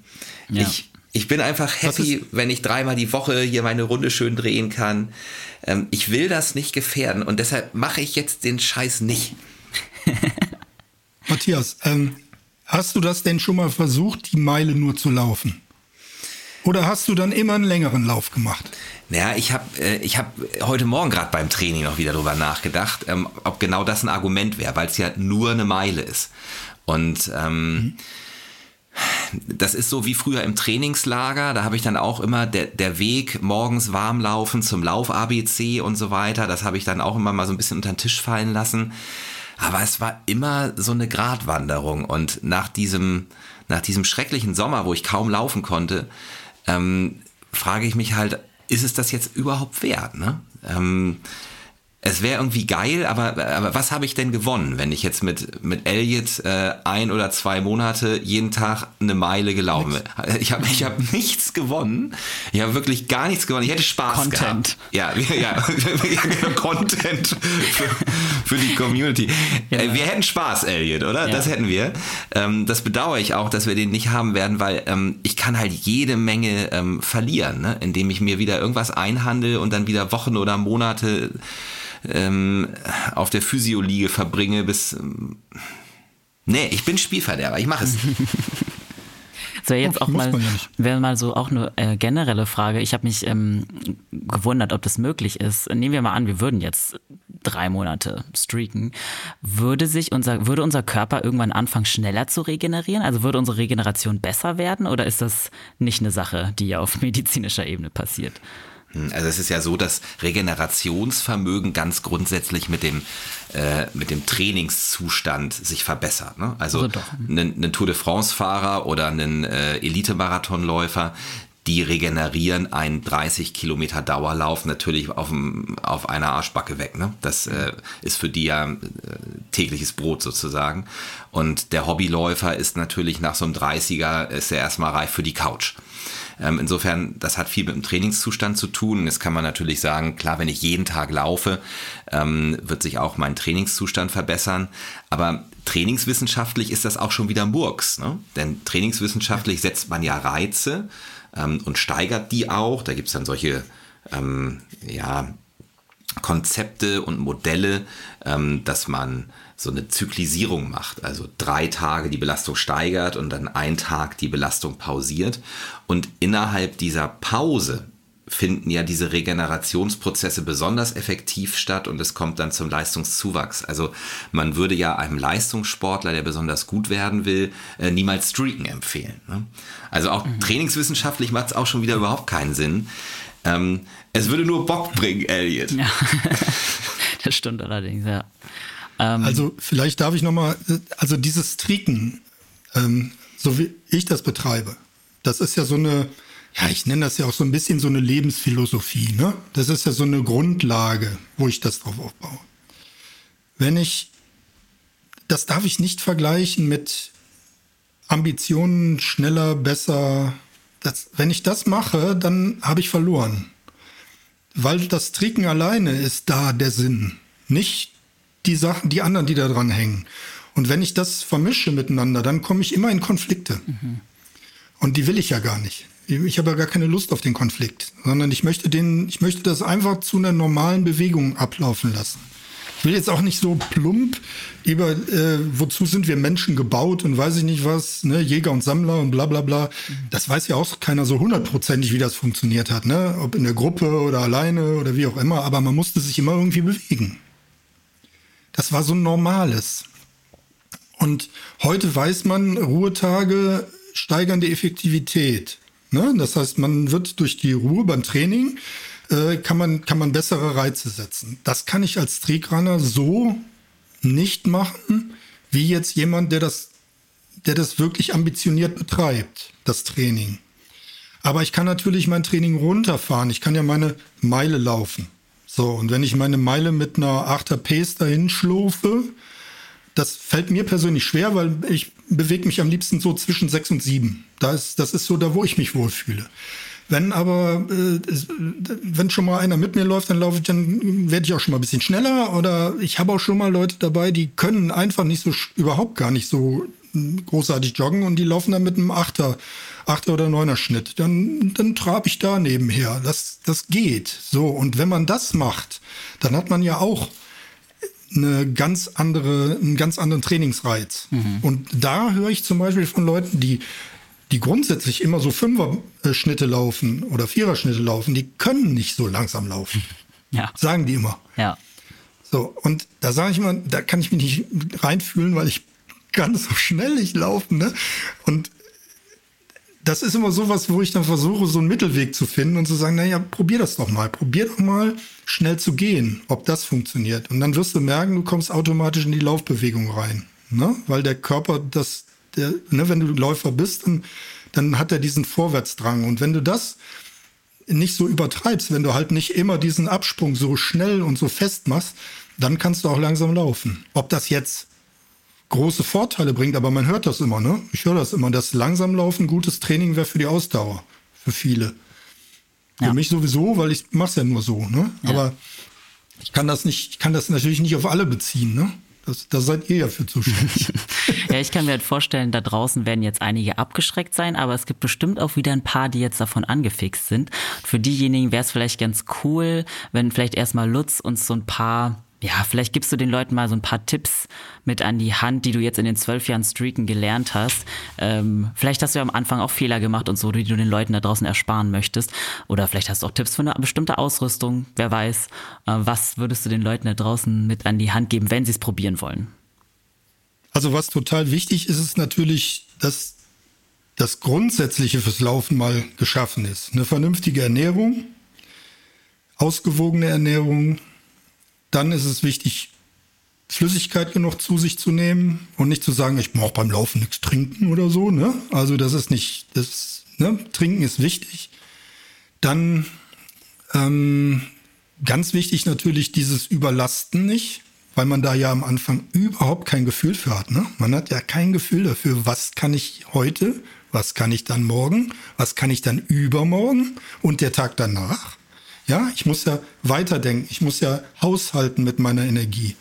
Ja. Ich, ich bin einfach happy, wenn ich dreimal die Woche hier meine Runde schön drehen kann. Ähm, ich will das nicht gefährden und deshalb mache ich jetzt den Scheiß nicht. Matthias, ähm, Hast du das denn schon mal versucht, die Meile nur zu laufen? Oder hast du dann immer einen längeren Lauf gemacht? Naja, ich habe äh, ich hab heute Morgen gerade beim Training noch wieder drüber nachgedacht, ähm, ob genau das ein Argument wäre, weil es ja nur eine Meile ist. Und ähm, das ist so wie früher im Trainingslager, da habe ich dann auch immer der, der Weg morgens warm laufen zum Lauf-ABC und so weiter, das habe ich dann auch immer mal so ein bisschen unter den Tisch fallen lassen. Aber es war immer so eine Gratwanderung. Und nach diesem, nach diesem schrecklichen Sommer, wo ich kaum laufen konnte, ähm, frage ich mich halt, ist es das jetzt überhaupt wert? Ne? Ähm, es wäre irgendwie geil, aber, aber was habe ich denn gewonnen, wenn ich jetzt mit, mit Elliot äh, ein oder zwei Monate jeden Tag eine Meile gelaufen bin? Ich habe ich hab nichts gewonnen. Ich habe wirklich gar nichts gewonnen. Ich hätte Spaß Content. gehabt. Ja, ja, ja Content für, für, die Community. Ja. Äh, wir hätten Spaß, Elliot, oder? Ja. Das hätten wir. Ähm, das bedauere ich auch, dass wir den nicht haben werden, weil ähm, ich kann halt jede Menge ähm, verlieren, ne? indem ich mir wieder irgendwas einhandel und dann wieder Wochen oder Monate ähm, auf der Physioliege verbringe bis... Ähm, nee, ich bin Spielverderber, ich mache es. So, jetzt auch mal, wäre mal so auch eine äh, generelle Frage. Ich habe mich ähm, gewundert, ob das möglich ist. Nehmen wir mal an, wir würden jetzt drei Monate streaken. Würde sich unser, würde unser Körper irgendwann anfangen, schneller zu regenerieren? Also würde unsere Regeneration besser werden oder ist das nicht eine Sache, die ja auf medizinischer Ebene passiert? Hm, also es ist ja so, dass Regenerationsvermögen ganz grundsätzlich mit dem, äh, mit dem Trainingszustand sich verbessert. Ne? Also, also ein, Tour de France-Fahrer oder ein äh, Elite-Marathonläufer, die regenerieren einen 30 Kilometer Dauerlauf natürlich auf, dem, auf einer Arschbacke weg. Ne? Das äh, ist für die ja äh, tägliches Brot sozusagen. Und der Hobbyläufer ist natürlich nach so einem 30er, ist er erstmal reif für die Couch. Ähm, insofern, das hat viel mit dem Trainingszustand zu tun. Jetzt kann man natürlich sagen, klar, wenn ich jeden Tag laufe, ähm, wird sich auch mein Trainingszustand verbessern. Aber trainingswissenschaftlich ist das auch schon wieder Murks. Ne? Denn trainingswissenschaftlich setzt man ja Reize ähm, und steigert die auch. Da gibt es dann solche ähm, ja, Konzepte und Modelle, ähm, dass man so eine Zyklisierung macht. Also drei Tage die Belastung steigert und dann ein Tag die Belastung pausiert. Und innerhalb dieser Pause finden ja diese Regenerationsprozesse besonders effektiv statt und es kommt dann zum Leistungszuwachs. Also man würde ja einem Leistungssportler, der besonders gut werden will, äh, niemals Streaken empfehlen. Ne? Also auch mhm. trainingswissenschaftlich macht es auch schon wieder überhaupt keinen Sinn. Ähm, es würde nur Bock bringen, Elliot. Ja, das stimmt allerdings, ja. Ähm, also vielleicht darf ich nochmal, also dieses Streaken, ähm, so wie ich das betreibe, das ist ja so eine, ja, ich nenne das ja auch so ein bisschen so eine Lebensphilosophie. Ne? Das ist ja so eine Grundlage, wo ich das drauf aufbaue. Wenn ich, das darf ich nicht vergleichen mit Ambitionen, schneller, besser. Das, wenn ich das mache, dann habe ich verloren. Weil das Tricken alleine ist da der Sinn. Nicht die Sachen, die anderen, die da dran hängen. Und wenn ich das vermische miteinander, dann komme ich immer in Konflikte. Mhm. Und die will ich ja gar nicht ich habe ja gar keine Lust auf den Konflikt, sondern ich möchte den, ich möchte das einfach zu einer normalen Bewegung ablaufen lassen. Ich will jetzt auch nicht so plump über, äh, wozu sind wir Menschen gebaut und weiß ich nicht was, ne, Jäger und Sammler und bla bla bla. Das weiß ja auch keiner so hundertprozentig, wie das funktioniert hat, ne? Ob in der Gruppe oder alleine oder wie auch immer, aber man musste sich immer irgendwie bewegen. Das war so ein normales. Und heute weiß man, Ruhetage steigern die Effektivität. Ne? Das heißt, man wird durch die Ruhe beim Training, äh, kann, man, kann man bessere Reize setzen. Das kann ich als Streakrunner so nicht machen, wie jetzt jemand, der das, der das wirklich ambitioniert betreibt, das Training. Aber ich kann natürlich mein Training runterfahren. Ich kann ja meine Meile laufen. So, und wenn ich meine Meile mit einer 8er Pace dahin schlufe, das fällt mir persönlich schwer, weil ich bewege mich am liebsten so zwischen sechs und sieben. Da ist, das ist so da, wo ich mich wohlfühle. Wenn aber, äh, wenn schon mal einer mit mir läuft, dann laufe ich, dann werde ich auch schon mal ein bisschen schneller. Oder ich habe auch schon mal Leute dabei, die können einfach nicht so, überhaupt gar nicht so großartig joggen und die laufen dann mit einem Achter, Achter oder Neuner Schnitt. Dann, dann trabe ich da nebenher. Das, das geht. So. Und wenn man das macht, dann hat man ja auch eine ganz andere, einen ganz anderen Trainingsreiz. Mhm. Und da höre ich zum Beispiel von Leuten, die, die grundsätzlich immer so Fünfer-Schnitte laufen oder Vierer-Schnitte laufen, die können nicht so langsam laufen. Ja. Sagen die immer. Ja. So, und da sage ich mal, da kann ich mich nicht reinfühlen, weil ich kann so schnell nicht laufen, ne? Und das ist immer sowas, wo ich dann versuche, so einen Mittelweg zu finden und zu sagen, naja, probier das doch mal. Probier doch mal schnell zu gehen, ob das funktioniert. Und dann wirst du merken, du kommst automatisch in die Laufbewegung rein. Ne? Weil der Körper das, der, ne, wenn du Läufer bist, dann, dann hat er diesen Vorwärtsdrang. Und wenn du das nicht so übertreibst, wenn du halt nicht immer diesen Absprung so schnell und so fest machst, dann kannst du auch langsam laufen. Ob das jetzt große Vorteile bringt, aber man hört das immer, ne? Ich höre das immer, dass langsam laufen gutes Training wäre für die Ausdauer, für viele. Ja. Für mich sowieso, weil ich mache es ja nur so, ne? Ja. Aber ich kann das nicht, ich kann das natürlich nicht auf alle beziehen, ne? Das, da seid ihr ja für zuständig. ja, ich kann mir halt vorstellen, da draußen werden jetzt einige abgeschreckt sein, aber es gibt bestimmt auch wieder ein paar, die jetzt davon angefixt sind. Für diejenigen wäre es vielleicht ganz cool, wenn vielleicht erstmal Lutz uns so ein paar ja, vielleicht gibst du den Leuten mal so ein paar Tipps mit an die Hand, die du jetzt in den zwölf Jahren Streaken gelernt hast. Ähm, vielleicht hast du ja am Anfang auch Fehler gemacht und so, die du den Leuten da draußen ersparen möchtest. Oder vielleicht hast du auch Tipps für eine bestimmte Ausrüstung. Wer weiß, äh, was würdest du den Leuten da draußen mit an die Hand geben, wenn sie es probieren wollen? Also was total wichtig ist, ist natürlich, dass das Grundsätzliche fürs Laufen mal geschaffen ist. Eine vernünftige Ernährung, ausgewogene Ernährung, dann ist es wichtig, Flüssigkeit genug zu sich zu nehmen und nicht zu sagen, ich brauche beim Laufen nichts trinken oder so. Ne? Also das ist nicht, das ne? Trinken ist wichtig. Dann ähm, ganz wichtig natürlich dieses Überlasten nicht, weil man da ja am Anfang überhaupt kein Gefühl für hat. Ne? Man hat ja kein Gefühl dafür, was kann ich heute, was kann ich dann morgen, was kann ich dann übermorgen und der Tag danach. Ja, ich muss ja weiterdenken, ich muss ja haushalten mit meiner Energie.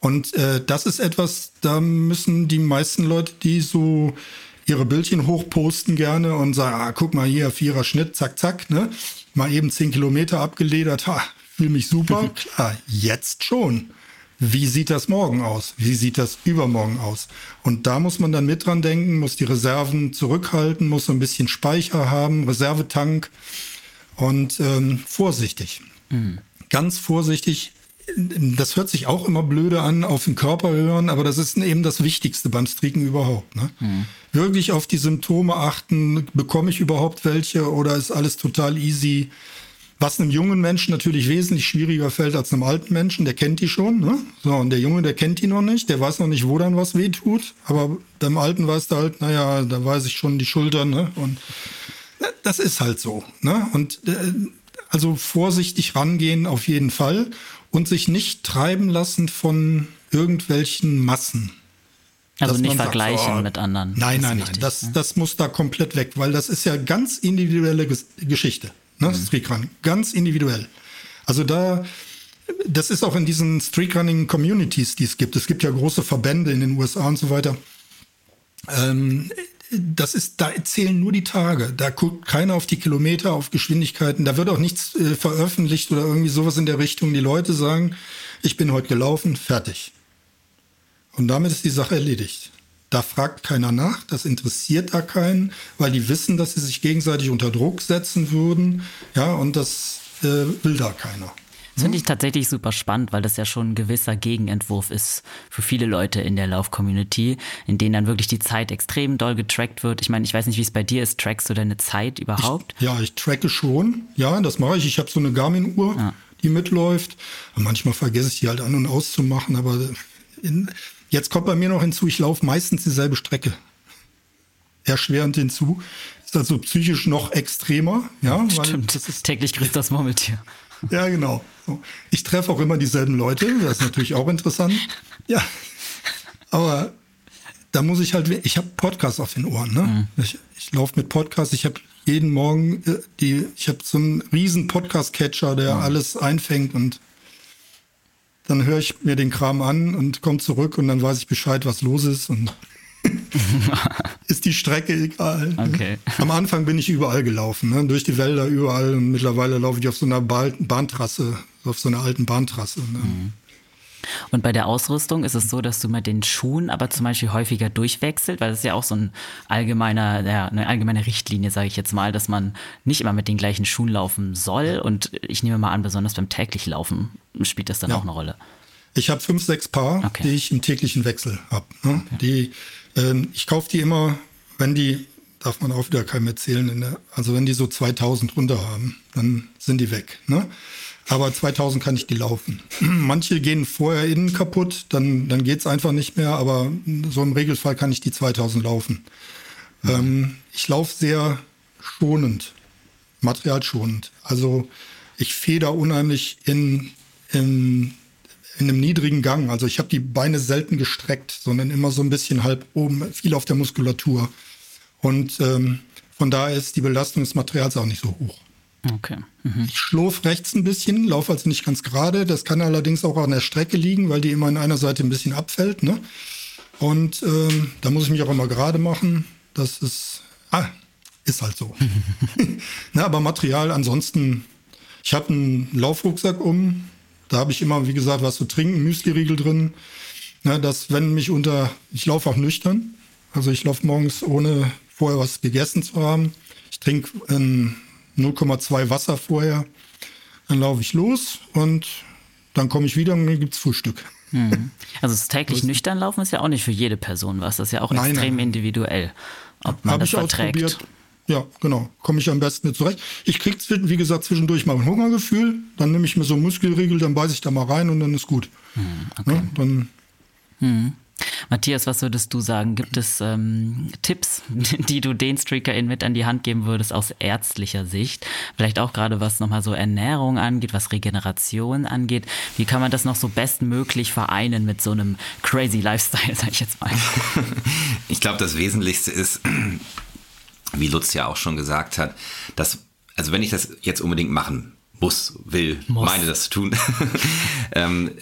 Und äh, das ist etwas, da müssen die meisten Leute, die so ihre Bildchen hochposten gerne und sagen, ah, guck mal hier, vierer Schnitt, zack, zack, ne? Mal eben zehn Kilometer abgeledert, ha, fühle mich super. Klar, jetzt schon. Wie sieht das morgen aus? Wie sieht das übermorgen aus? Und da muss man dann mit dran denken, muss die Reserven zurückhalten, muss so ein bisschen Speicher haben, Reservetank und ähm, vorsichtig. Mhm. Ganz vorsichtig das hört sich auch immer blöde an, auf den Körper hören, aber das ist eben das Wichtigste beim Streaken überhaupt. Ne? Mhm. Wirklich auf die Symptome achten, bekomme ich überhaupt welche oder ist alles total easy? Was einem jungen Menschen natürlich wesentlich schwieriger fällt als einem alten Menschen, der kennt die schon. Ne? So, und der Junge, der kennt die noch nicht, der weiß noch nicht, wo dann was weh tut. Aber beim Alten weiß der halt, naja, da weiß ich schon die Schultern. Ne? Und das ist halt so. Ne? Und äh, also vorsichtig rangehen auf jeden Fall und sich nicht treiben lassen von irgendwelchen Massen. Also nicht vergleichen sagt, oh, mit anderen. Nein, nein, wichtig, nein. Das, ne? das muss da komplett weg, weil das ist ja ganz individuelle Geschichte. Ne? Mhm. Streakrunning. Ganz individuell. Also da, das ist auch in diesen Streakrunning Communities, die es gibt. Es gibt ja große Verbände in den USA und so weiter. Ähm, das ist, da zählen nur die Tage. Da guckt keiner auf die Kilometer, auf Geschwindigkeiten. Da wird auch nichts äh, veröffentlicht oder irgendwie sowas in der Richtung. Die Leute sagen, ich bin heute gelaufen, fertig. Und damit ist die Sache erledigt. Da fragt keiner nach, das interessiert da keinen, weil die wissen, dass sie sich gegenseitig unter Druck setzen würden. Ja, und das äh, will da keiner. Das finde ich tatsächlich super spannend, weil das ja schon ein gewisser Gegenentwurf ist für viele Leute in der Lauf-Community, in denen dann wirklich die Zeit extrem doll getrackt wird. Ich meine, ich weiß nicht, wie es bei dir ist. Trackst du deine Zeit überhaupt? Ich, ja, ich tracke schon. Ja, das mache ich. Ich habe so eine Garmin-Uhr, ja. die mitläuft. Und manchmal vergesse ich die halt an- und auszumachen, aber in, jetzt kommt bei mir noch hinzu, ich laufe meistens dieselbe Strecke. Erschwerend hinzu. Ist also psychisch noch extremer. Ja, Stimmt, das ist täglich grüßt das Murmeltier. Ja, genau. Ich treffe auch immer dieselben Leute, das ist natürlich auch interessant. Ja, aber da muss ich halt, ich habe Podcasts auf den Ohren. Ne? Mhm. Ich, ich laufe mit Podcasts, ich habe jeden Morgen äh, die, ich habe so einen riesen Podcast-Catcher, der mhm. alles einfängt und dann höre ich mir den Kram an und komme zurück und dann weiß ich Bescheid, was los ist und ist die Strecke egal. Okay. Am Anfang bin ich überall gelaufen, ne? durch die Wälder überall und mittlerweile laufe ich auf so einer Bahntrasse, auf so einer alten Bahntrasse. Ne? Mhm. Und bei der Ausrüstung ist es so, dass du mit den Schuhen aber zum Beispiel häufiger durchwechselt, weil das ist ja auch so ein allgemeiner, ja, eine allgemeine Richtlinie, sage ich jetzt mal, dass man nicht immer mit den gleichen Schuhen laufen soll. Und ich nehme mal an, besonders beim täglich Laufen spielt das dann ja. auch eine Rolle. Ich habe fünf, sechs Paar, okay. die ich im täglichen Wechsel habe. Ne? Okay. Die ähm, ich kaufe die immer, wenn die, darf man auch wieder keinem erzählen, der, also wenn die so 2000 runter haben, dann sind die weg. Ne? Aber 2000 kann ich die laufen. Manche gehen vorher innen kaputt, dann, dann geht es einfach nicht mehr, aber so im Regelfall kann ich die 2000 laufen. Mhm. Ähm, ich laufe sehr schonend, materialschonend. Also ich feder unheimlich in, in in einem niedrigen Gang. Also ich habe die Beine selten gestreckt, sondern immer so ein bisschen halb oben, viel auf der Muskulatur. Und ähm, von daher ist die Belastung des Materials auch nicht so hoch. Okay. Mhm. Ich schlurf rechts ein bisschen, laufe also nicht ganz gerade. Das kann allerdings auch an der Strecke liegen, weil die immer in einer Seite ein bisschen abfällt. Ne? Und ähm, da muss ich mich auch immer gerade machen. Das ist, ah, ist halt so. Na, aber Material ansonsten, ich habe einen Laufrucksack um, da habe ich immer, wie gesagt, was zu trinken, Müsli-Riegel drin. Ja, dass wenn mich unter, ich laufe auch nüchtern. Also ich laufe morgens ohne vorher was gegessen zu haben. Ich trinke ähm, 0,2 Wasser vorher. Dann laufe ich los und dann komme ich wieder und dann gibt es Frühstück. Mhm. Also das täglich nüchtern laufen ist ja auch nicht für jede Person was. Das ist ja auch nein, extrem nein. individuell, ob man Hab das verträgt. Ja, genau. Komme ich am besten mit zurecht. Ich kriege, wie gesagt, zwischendurch mal ein Hungergefühl. Dann nehme ich mir so einen Muskelriegel, dann beiße ich da mal rein und dann ist gut. Hm, okay. Ja, dann hm. Matthias, was würdest du sagen? Gibt es ähm, Tipps, die du den StreakerInnen mit an die Hand geben würdest aus ärztlicher Sicht? Vielleicht auch gerade was nochmal so Ernährung angeht, was Regeneration angeht. Wie kann man das noch so bestmöglich vereinen mit so einem crazy Lifestyle, sag ich jetzt mal? Ich glaube, das Wesentlichste ist, wie Lutz ja auch schon gesagt hat, dass, also wenn ich das jetzt unbedingt machen muss, will, muss. meine das zu tun, ähm,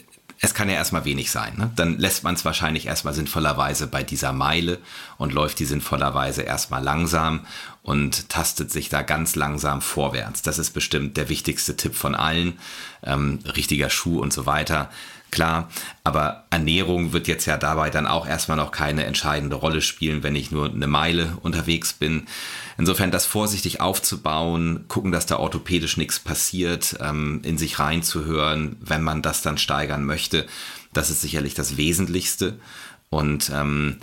es kann ja erstmal wenig sein. Ne? Dann lässt man es wahrscheinlich erstmal sinnvollerweise bei dieser Meile und läuft die sinnvollerweise erstmal langsam und tastet sich da ganz langsam vorwärts. Das ist bestimmt der wichtigste Tipp von allen. Ähm, richtiger Schuh und so weiter klar. Aber Ernährung wird jetzt ja dabei dann auch erstmal noch keine entscheidende Rolle spielen, wenn ich nur eine Meile unterwegs bin. Insofern das vorsichtig aufzubauen, gucken, dass da orthopädisch nichts passiert, ähm, in sich reinzuhören, wenn man das dann steigern möchte, das ist sicherlich das Wesentlichste. Und ähm,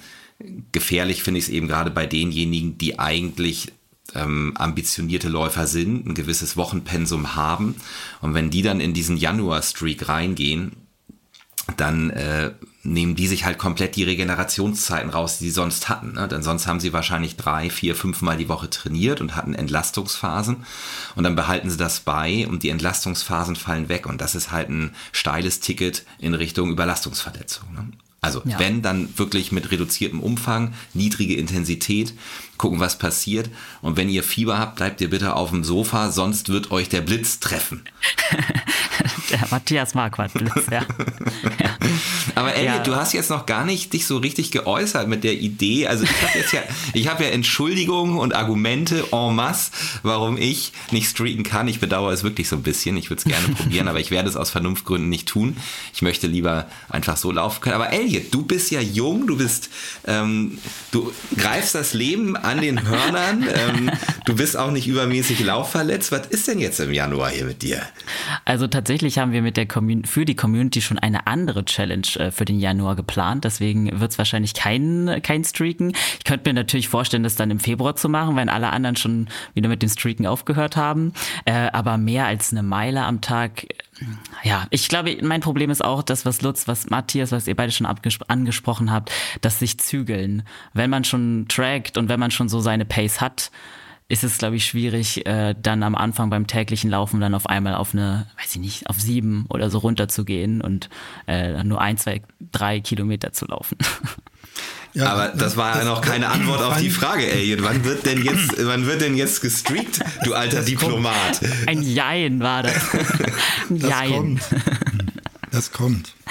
gefährlich finde ich es eben gerade bei denjenigen, die eigentlich ähm, ambitionierte Läufer sind, ein gewisses Wochenpensum haben. Und wenn die dann in diesen Januar-Streak reingehen, dann äh, nehmen die sich halt komplett die Regenerationszeiten raus, die sie sonst hatten. Ne? Denn sonst haben sie wahrscheinlich drei, vier, fünf Mal die Woche trainiert und hatten Entlastungsphasen. Und dann behalten sie das bei und die Entlastungsphasen fallen weg. Und das ist halt ein steiles Ticket in Richtung Überlastungsverletzung. Ne? Also ja. wenn, dann wirklich mit reduziertem Umfang, niedrige Intensität, gucken, was passiert. Und wenn ihr Fieber habt, bleibt ihr bitte auf dem Sofa, sonst wird euch der Blitz treffen. der Matthias Marquardt Blitz, ja. ja. Aber Elliot, ja. du hast jetzt noch gar nicht dich so richtig geäußert mit der Idee. Also ich habe jetzt ja, ich habe ja Entschuldigungen und Argumente en masse, warum ich nicht streaken kann. Ich bedauere es wirklich so ein bisschen. Ich würde es gerne probieren, aber ich werde es aus Vernunftgründen nicht tun. Ich möchte lieber einfach so laufen können. Aber Elliot, du bist ja jung, du bist, ähm, du greifst das Leben an den Hörnern. Ähm, du bist auch nicht übermäßig laufverletzt. Was ist denn jetzt im Januar hier mit dir? Also tatsächlich haben wir mit der Commun für die Community schon eine andere Challenge äh, für den Januar geplant. Deswegen wird es wahrscheinlich kein, kein Streaken. Ich könnte mir natürlich vorstellen, das dann im Februar zu machen, wenn alle anderen schon wieder mit dem Streaken aufgehört haben. Äh, aber mehr als eine Meile am Tag ja, ich glaube, mein Problem ist auch das, was Lutz, was Matthias, was ihr beide schon angesprochen habt, dass sich zügeln. Wenn man schon trackt und wenn man schon so seine Pace hat, ist es, glaube ich, schwierig, äh, dann am Anfang beim täglichen Laufen dann auf einmal auf eine, weiß ich nicht, auf sieben oder so runterzugehen und äh, nur ein, zwei, drei Kilometer zu laufen. Ja, Aber das war ja noch keine Antwort auf die Frage, Elliot. Wann wird denn jetzt, wann wird denn jetzt gestreakt, du alter Diplomat? Ein Jein war das. Ein das Jein. Kommt. Das kommt.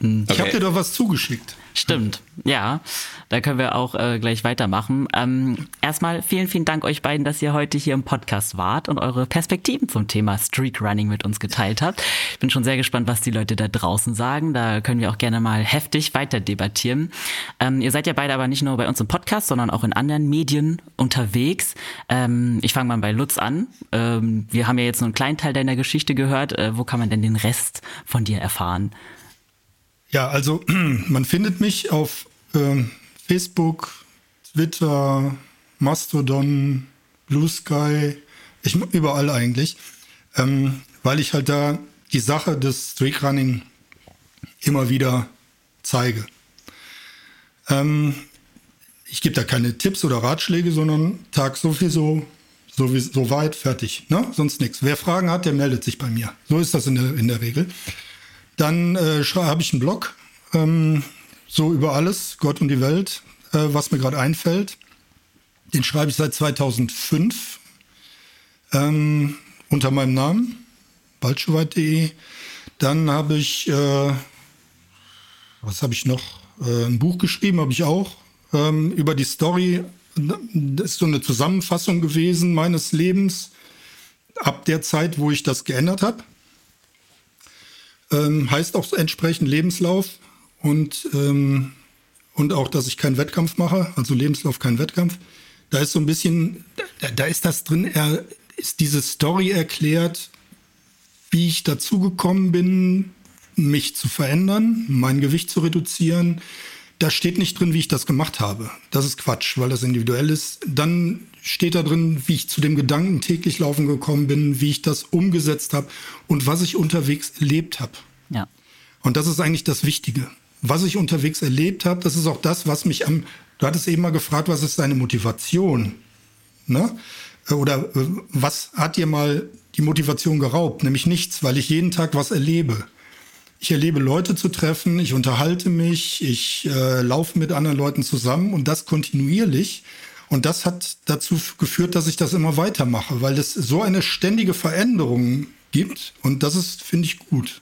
Ich okay. habe dir doch was zugeschickt. Stimmt, ja. Da können wir auch äh, gleich weitermachen. Ähm, erstmal vielen, vielen Dank euch beiden, dass ihr heute hier im Podcast wart und eure Perspektiven zum Thema Streak Running mit uns geteilt habt. Ich bin schon sehr gespannt, was die Leute da draußen sagen. Da können wir auch gerne mal heftig weiter debattieren. Ähm, ihr seid ja beide aber nicht nur bei uns im Podcast, sondern auch in anderen Medien unterwegs. Ähm, ich fange mal bei Lutz an. Ähm, wir haben ja jetzt nur einen kleinen Teil deiner Geschichte gehört. Äh, wo kann man denn den Rest von dir erfahren? Ja, also man findet mich auf äh, Facebook, Twitter, Mastodon, Blue Sky, ich, überall eigentlich, ähm, weil ich halt da die Sache des Streakrunning immer wieder zeige. Ähm, ich gebe da keine Tipps oder Ratschläge, sondern tag so viel so, so, wie, so weit, fertig. Ne? Sonst nichts. Wer Fragen hat, der meldet sich bei mir. So ist das in der, in der Regel. Dann äh, habe ich einen Blog, ähm, so über alles, Gott und die Welt, äh, was mir gerade einfällt. Den schreibe ich seit 2005 ähm, unter meinem Namen, baldschoweit.de. Dann habe ich, äh, was habe ich noch? Äh, ein Buch geschrieben, habe ich auch, ähm, über die Story. Das ist so eine Zusammenfassung gewesen meines Lebens ab der Zeit, wo ich das geändert habe. Ähm, heißt auch entsprechend Lebenslauf und, ähm, und auch, dass ich keinen Wettkampf mache, also Lebenslauf kein Wettkampf. Da ist so ein bisschen, da, da ist das drin, er ist diese Story erklärt, wie ich dazu gekommen bin, mich zu verändern, mein Gewicht zu reduzieren. Da steht nicht drin, wie ich das gemacht habe. Das ist Quatsch, weil das individuell ist. Dann steht da drin, wie ich zu dem Gedanken täglich laufen gekommen bin, wie ich das umgesetzt habe und was ich unterwegs erlebt habe. Ja. Und das ist eigentlich das Wichtige. Was ich unterwegs erlebt habe, das ist auch das, was mich am. Du hattest eben mal gefragt, was ist deine Motivation? Ne? Oder äh, was hat dir mal die Motivation geraubt? Nämlich nichts, weil ich jeden Tag was erlebe. Ich erlebe Leute zu treffen, ich unterhalte mich, ich äh, laufe mit anderen Leuten zusammen und das kontinuierlich. Und das hat dazu geführt, dass ich das immer weitermache, weil es so eine ständige Veränderung gibt und das ist, finde ich, gut.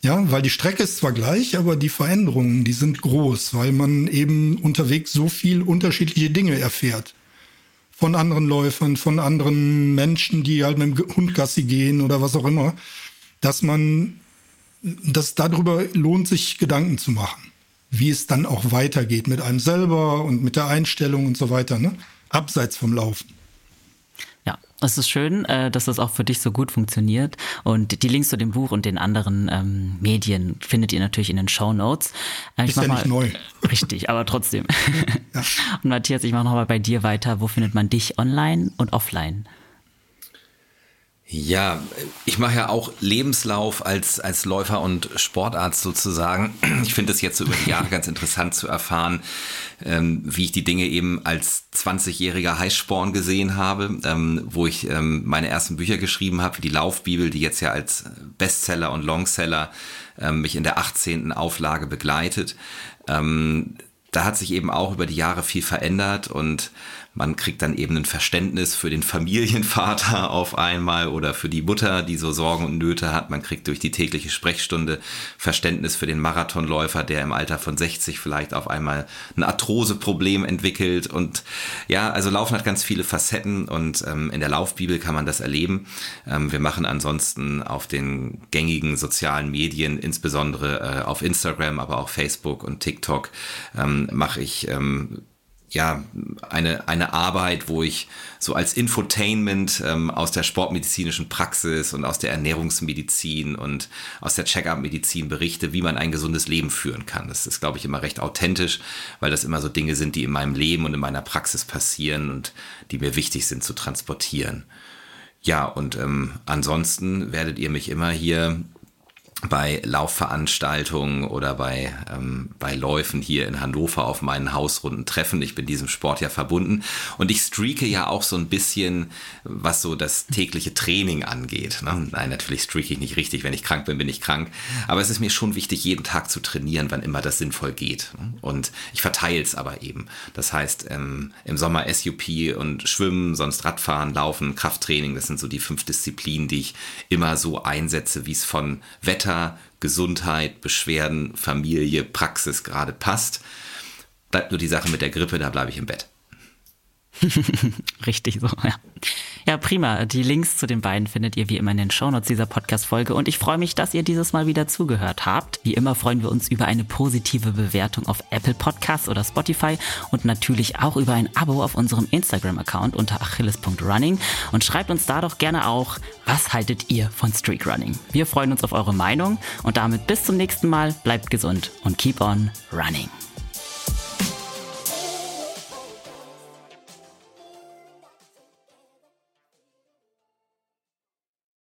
Ja, weil die Strecke ist zwar gleich, aber die Veränderungen, die sind groß, weil man eben unterwegs so viel unterschiedliche Dinge erfährt. Von anderen Läufern, von anderen Menschen, die halt mit dem Hundgassi gehen oder was auch immer, dass man, dass darüber lohnt sich Gedanken zu machen, wie es dann auch weitergeht mit einem selber und mit der Einstellung und so weiter, ne? Abseits vom Laufen. Es ist schön, äh, dass das auch für dich so gut funktioniert. Und die Links zu dem Buch und den anderen ähm, Medien findet ihr natürlich in den Show Notes. Äh, ich ist ja nicht mal, neu. Richtig, aber trotzdem. Ja. Und Matthias, ich mache nochmal bei dir weiter. Wo findet man dich online und offline? Ja, ich mache ja auch Lebenslauf als, als Läufer und Sportarzt sozusagen. Ich finde es jetzt so über die Jahre ganz interessant zu erfahren, ähm, wie ich die Dinge eben als 20-jähriger Heißsporn gesehen habe, ähm, wo ich ähm, meine ersten Bücher geschrieben habe, wie die Laufbibel, die jetzt ja als Bestseller und Longseller ähm, mich in der 18. Auflage begleitet. Ähm, da hat sich eben auch über die Jahre viel verändert und man kriegt dann eben ein Verständnis für den Familienvater auf einmal oder für die Mutter, die so Sorgen und Nöte hat. Man kriegt durch die tägliche Sprechstunde Verständnis für den Marathonläufer, der im Alter von 60 vielleicht auf einmal ein Arthroseproblem entwickelt. Und ja, also Laufen hat ganz viele Facetten und ähm, in der Laufbibel kann man das erleben. Ähm, wir machen ansonsten auf den gängigen sozialen Medien, insbesondere äh, auf Instagram, aber auch Facebook und TikTok, ähm, mache ich ähm, ja, eine, eine Arbeit, wo ich so als Infotainment ähm, aus der sportmedizinischen Praxis und aus der Ernährungsmedizin und aus der Check-up-Medizin berichte, wie man ein gesundes Leben führen kann. Das ist, glaube ich, immer recht authentisch, weil das immer so Dinge sind, die in meinem Leben und in meiner Praxis passieren und die mir wichtig sind zu transportieren. Ja, und ähm, ansonsten werdet ihr mich immer hier bei Laufveranstaltungen oder bei, ähm, bei Läufen hier in Hannover auf meinen Hausrunden treffen. Ich bin diesem Sport ja verbunden und ich streake ja auch so ein bisschen, was so das tägliche Training angeht. Ne? Nein, natürlich streake ich nicht richtig. Wenn ich krank bin, bin ich krank. Aber es ist mir schon wichtig, jeden Tag zu trainieren, wann immer das sinnvoll geht. Und ich verteile es aber eben. Das heißt, ähm, im Sommer SUP und Schwimmen, sonst Radfahren, Laufen, Krafttraining, das sind so die fünf Disziplinen, die ich immer so einsetze, wie es von Wetter Alter, Gesundheit, Beschwerden, Familie, Praxis gerade passt. Bleibt nur die Sache mit der Grippe, da bleibe ich im Bett. Richtig so, ja. Ja, prima. Die Links zu den beiden findet ihr wie immer in den Shownotes dieser Podcast-Folge und ich freue mich, dass ihr dieses Mal wieder zugehört habt. Wie immer freuen wir uns über eine positive Bewertung auf Apple Podcasts oder Spotify und natürlich auch über ein Abo auf unserem Instagram-Account unter achilles.running und schreibt uns da doch gerne auch, was haltet ihr von Streak Running? Wir freuen uns auf eure Meinung und damit bis zum nächsten Mal, bleibt gesund und keep on running.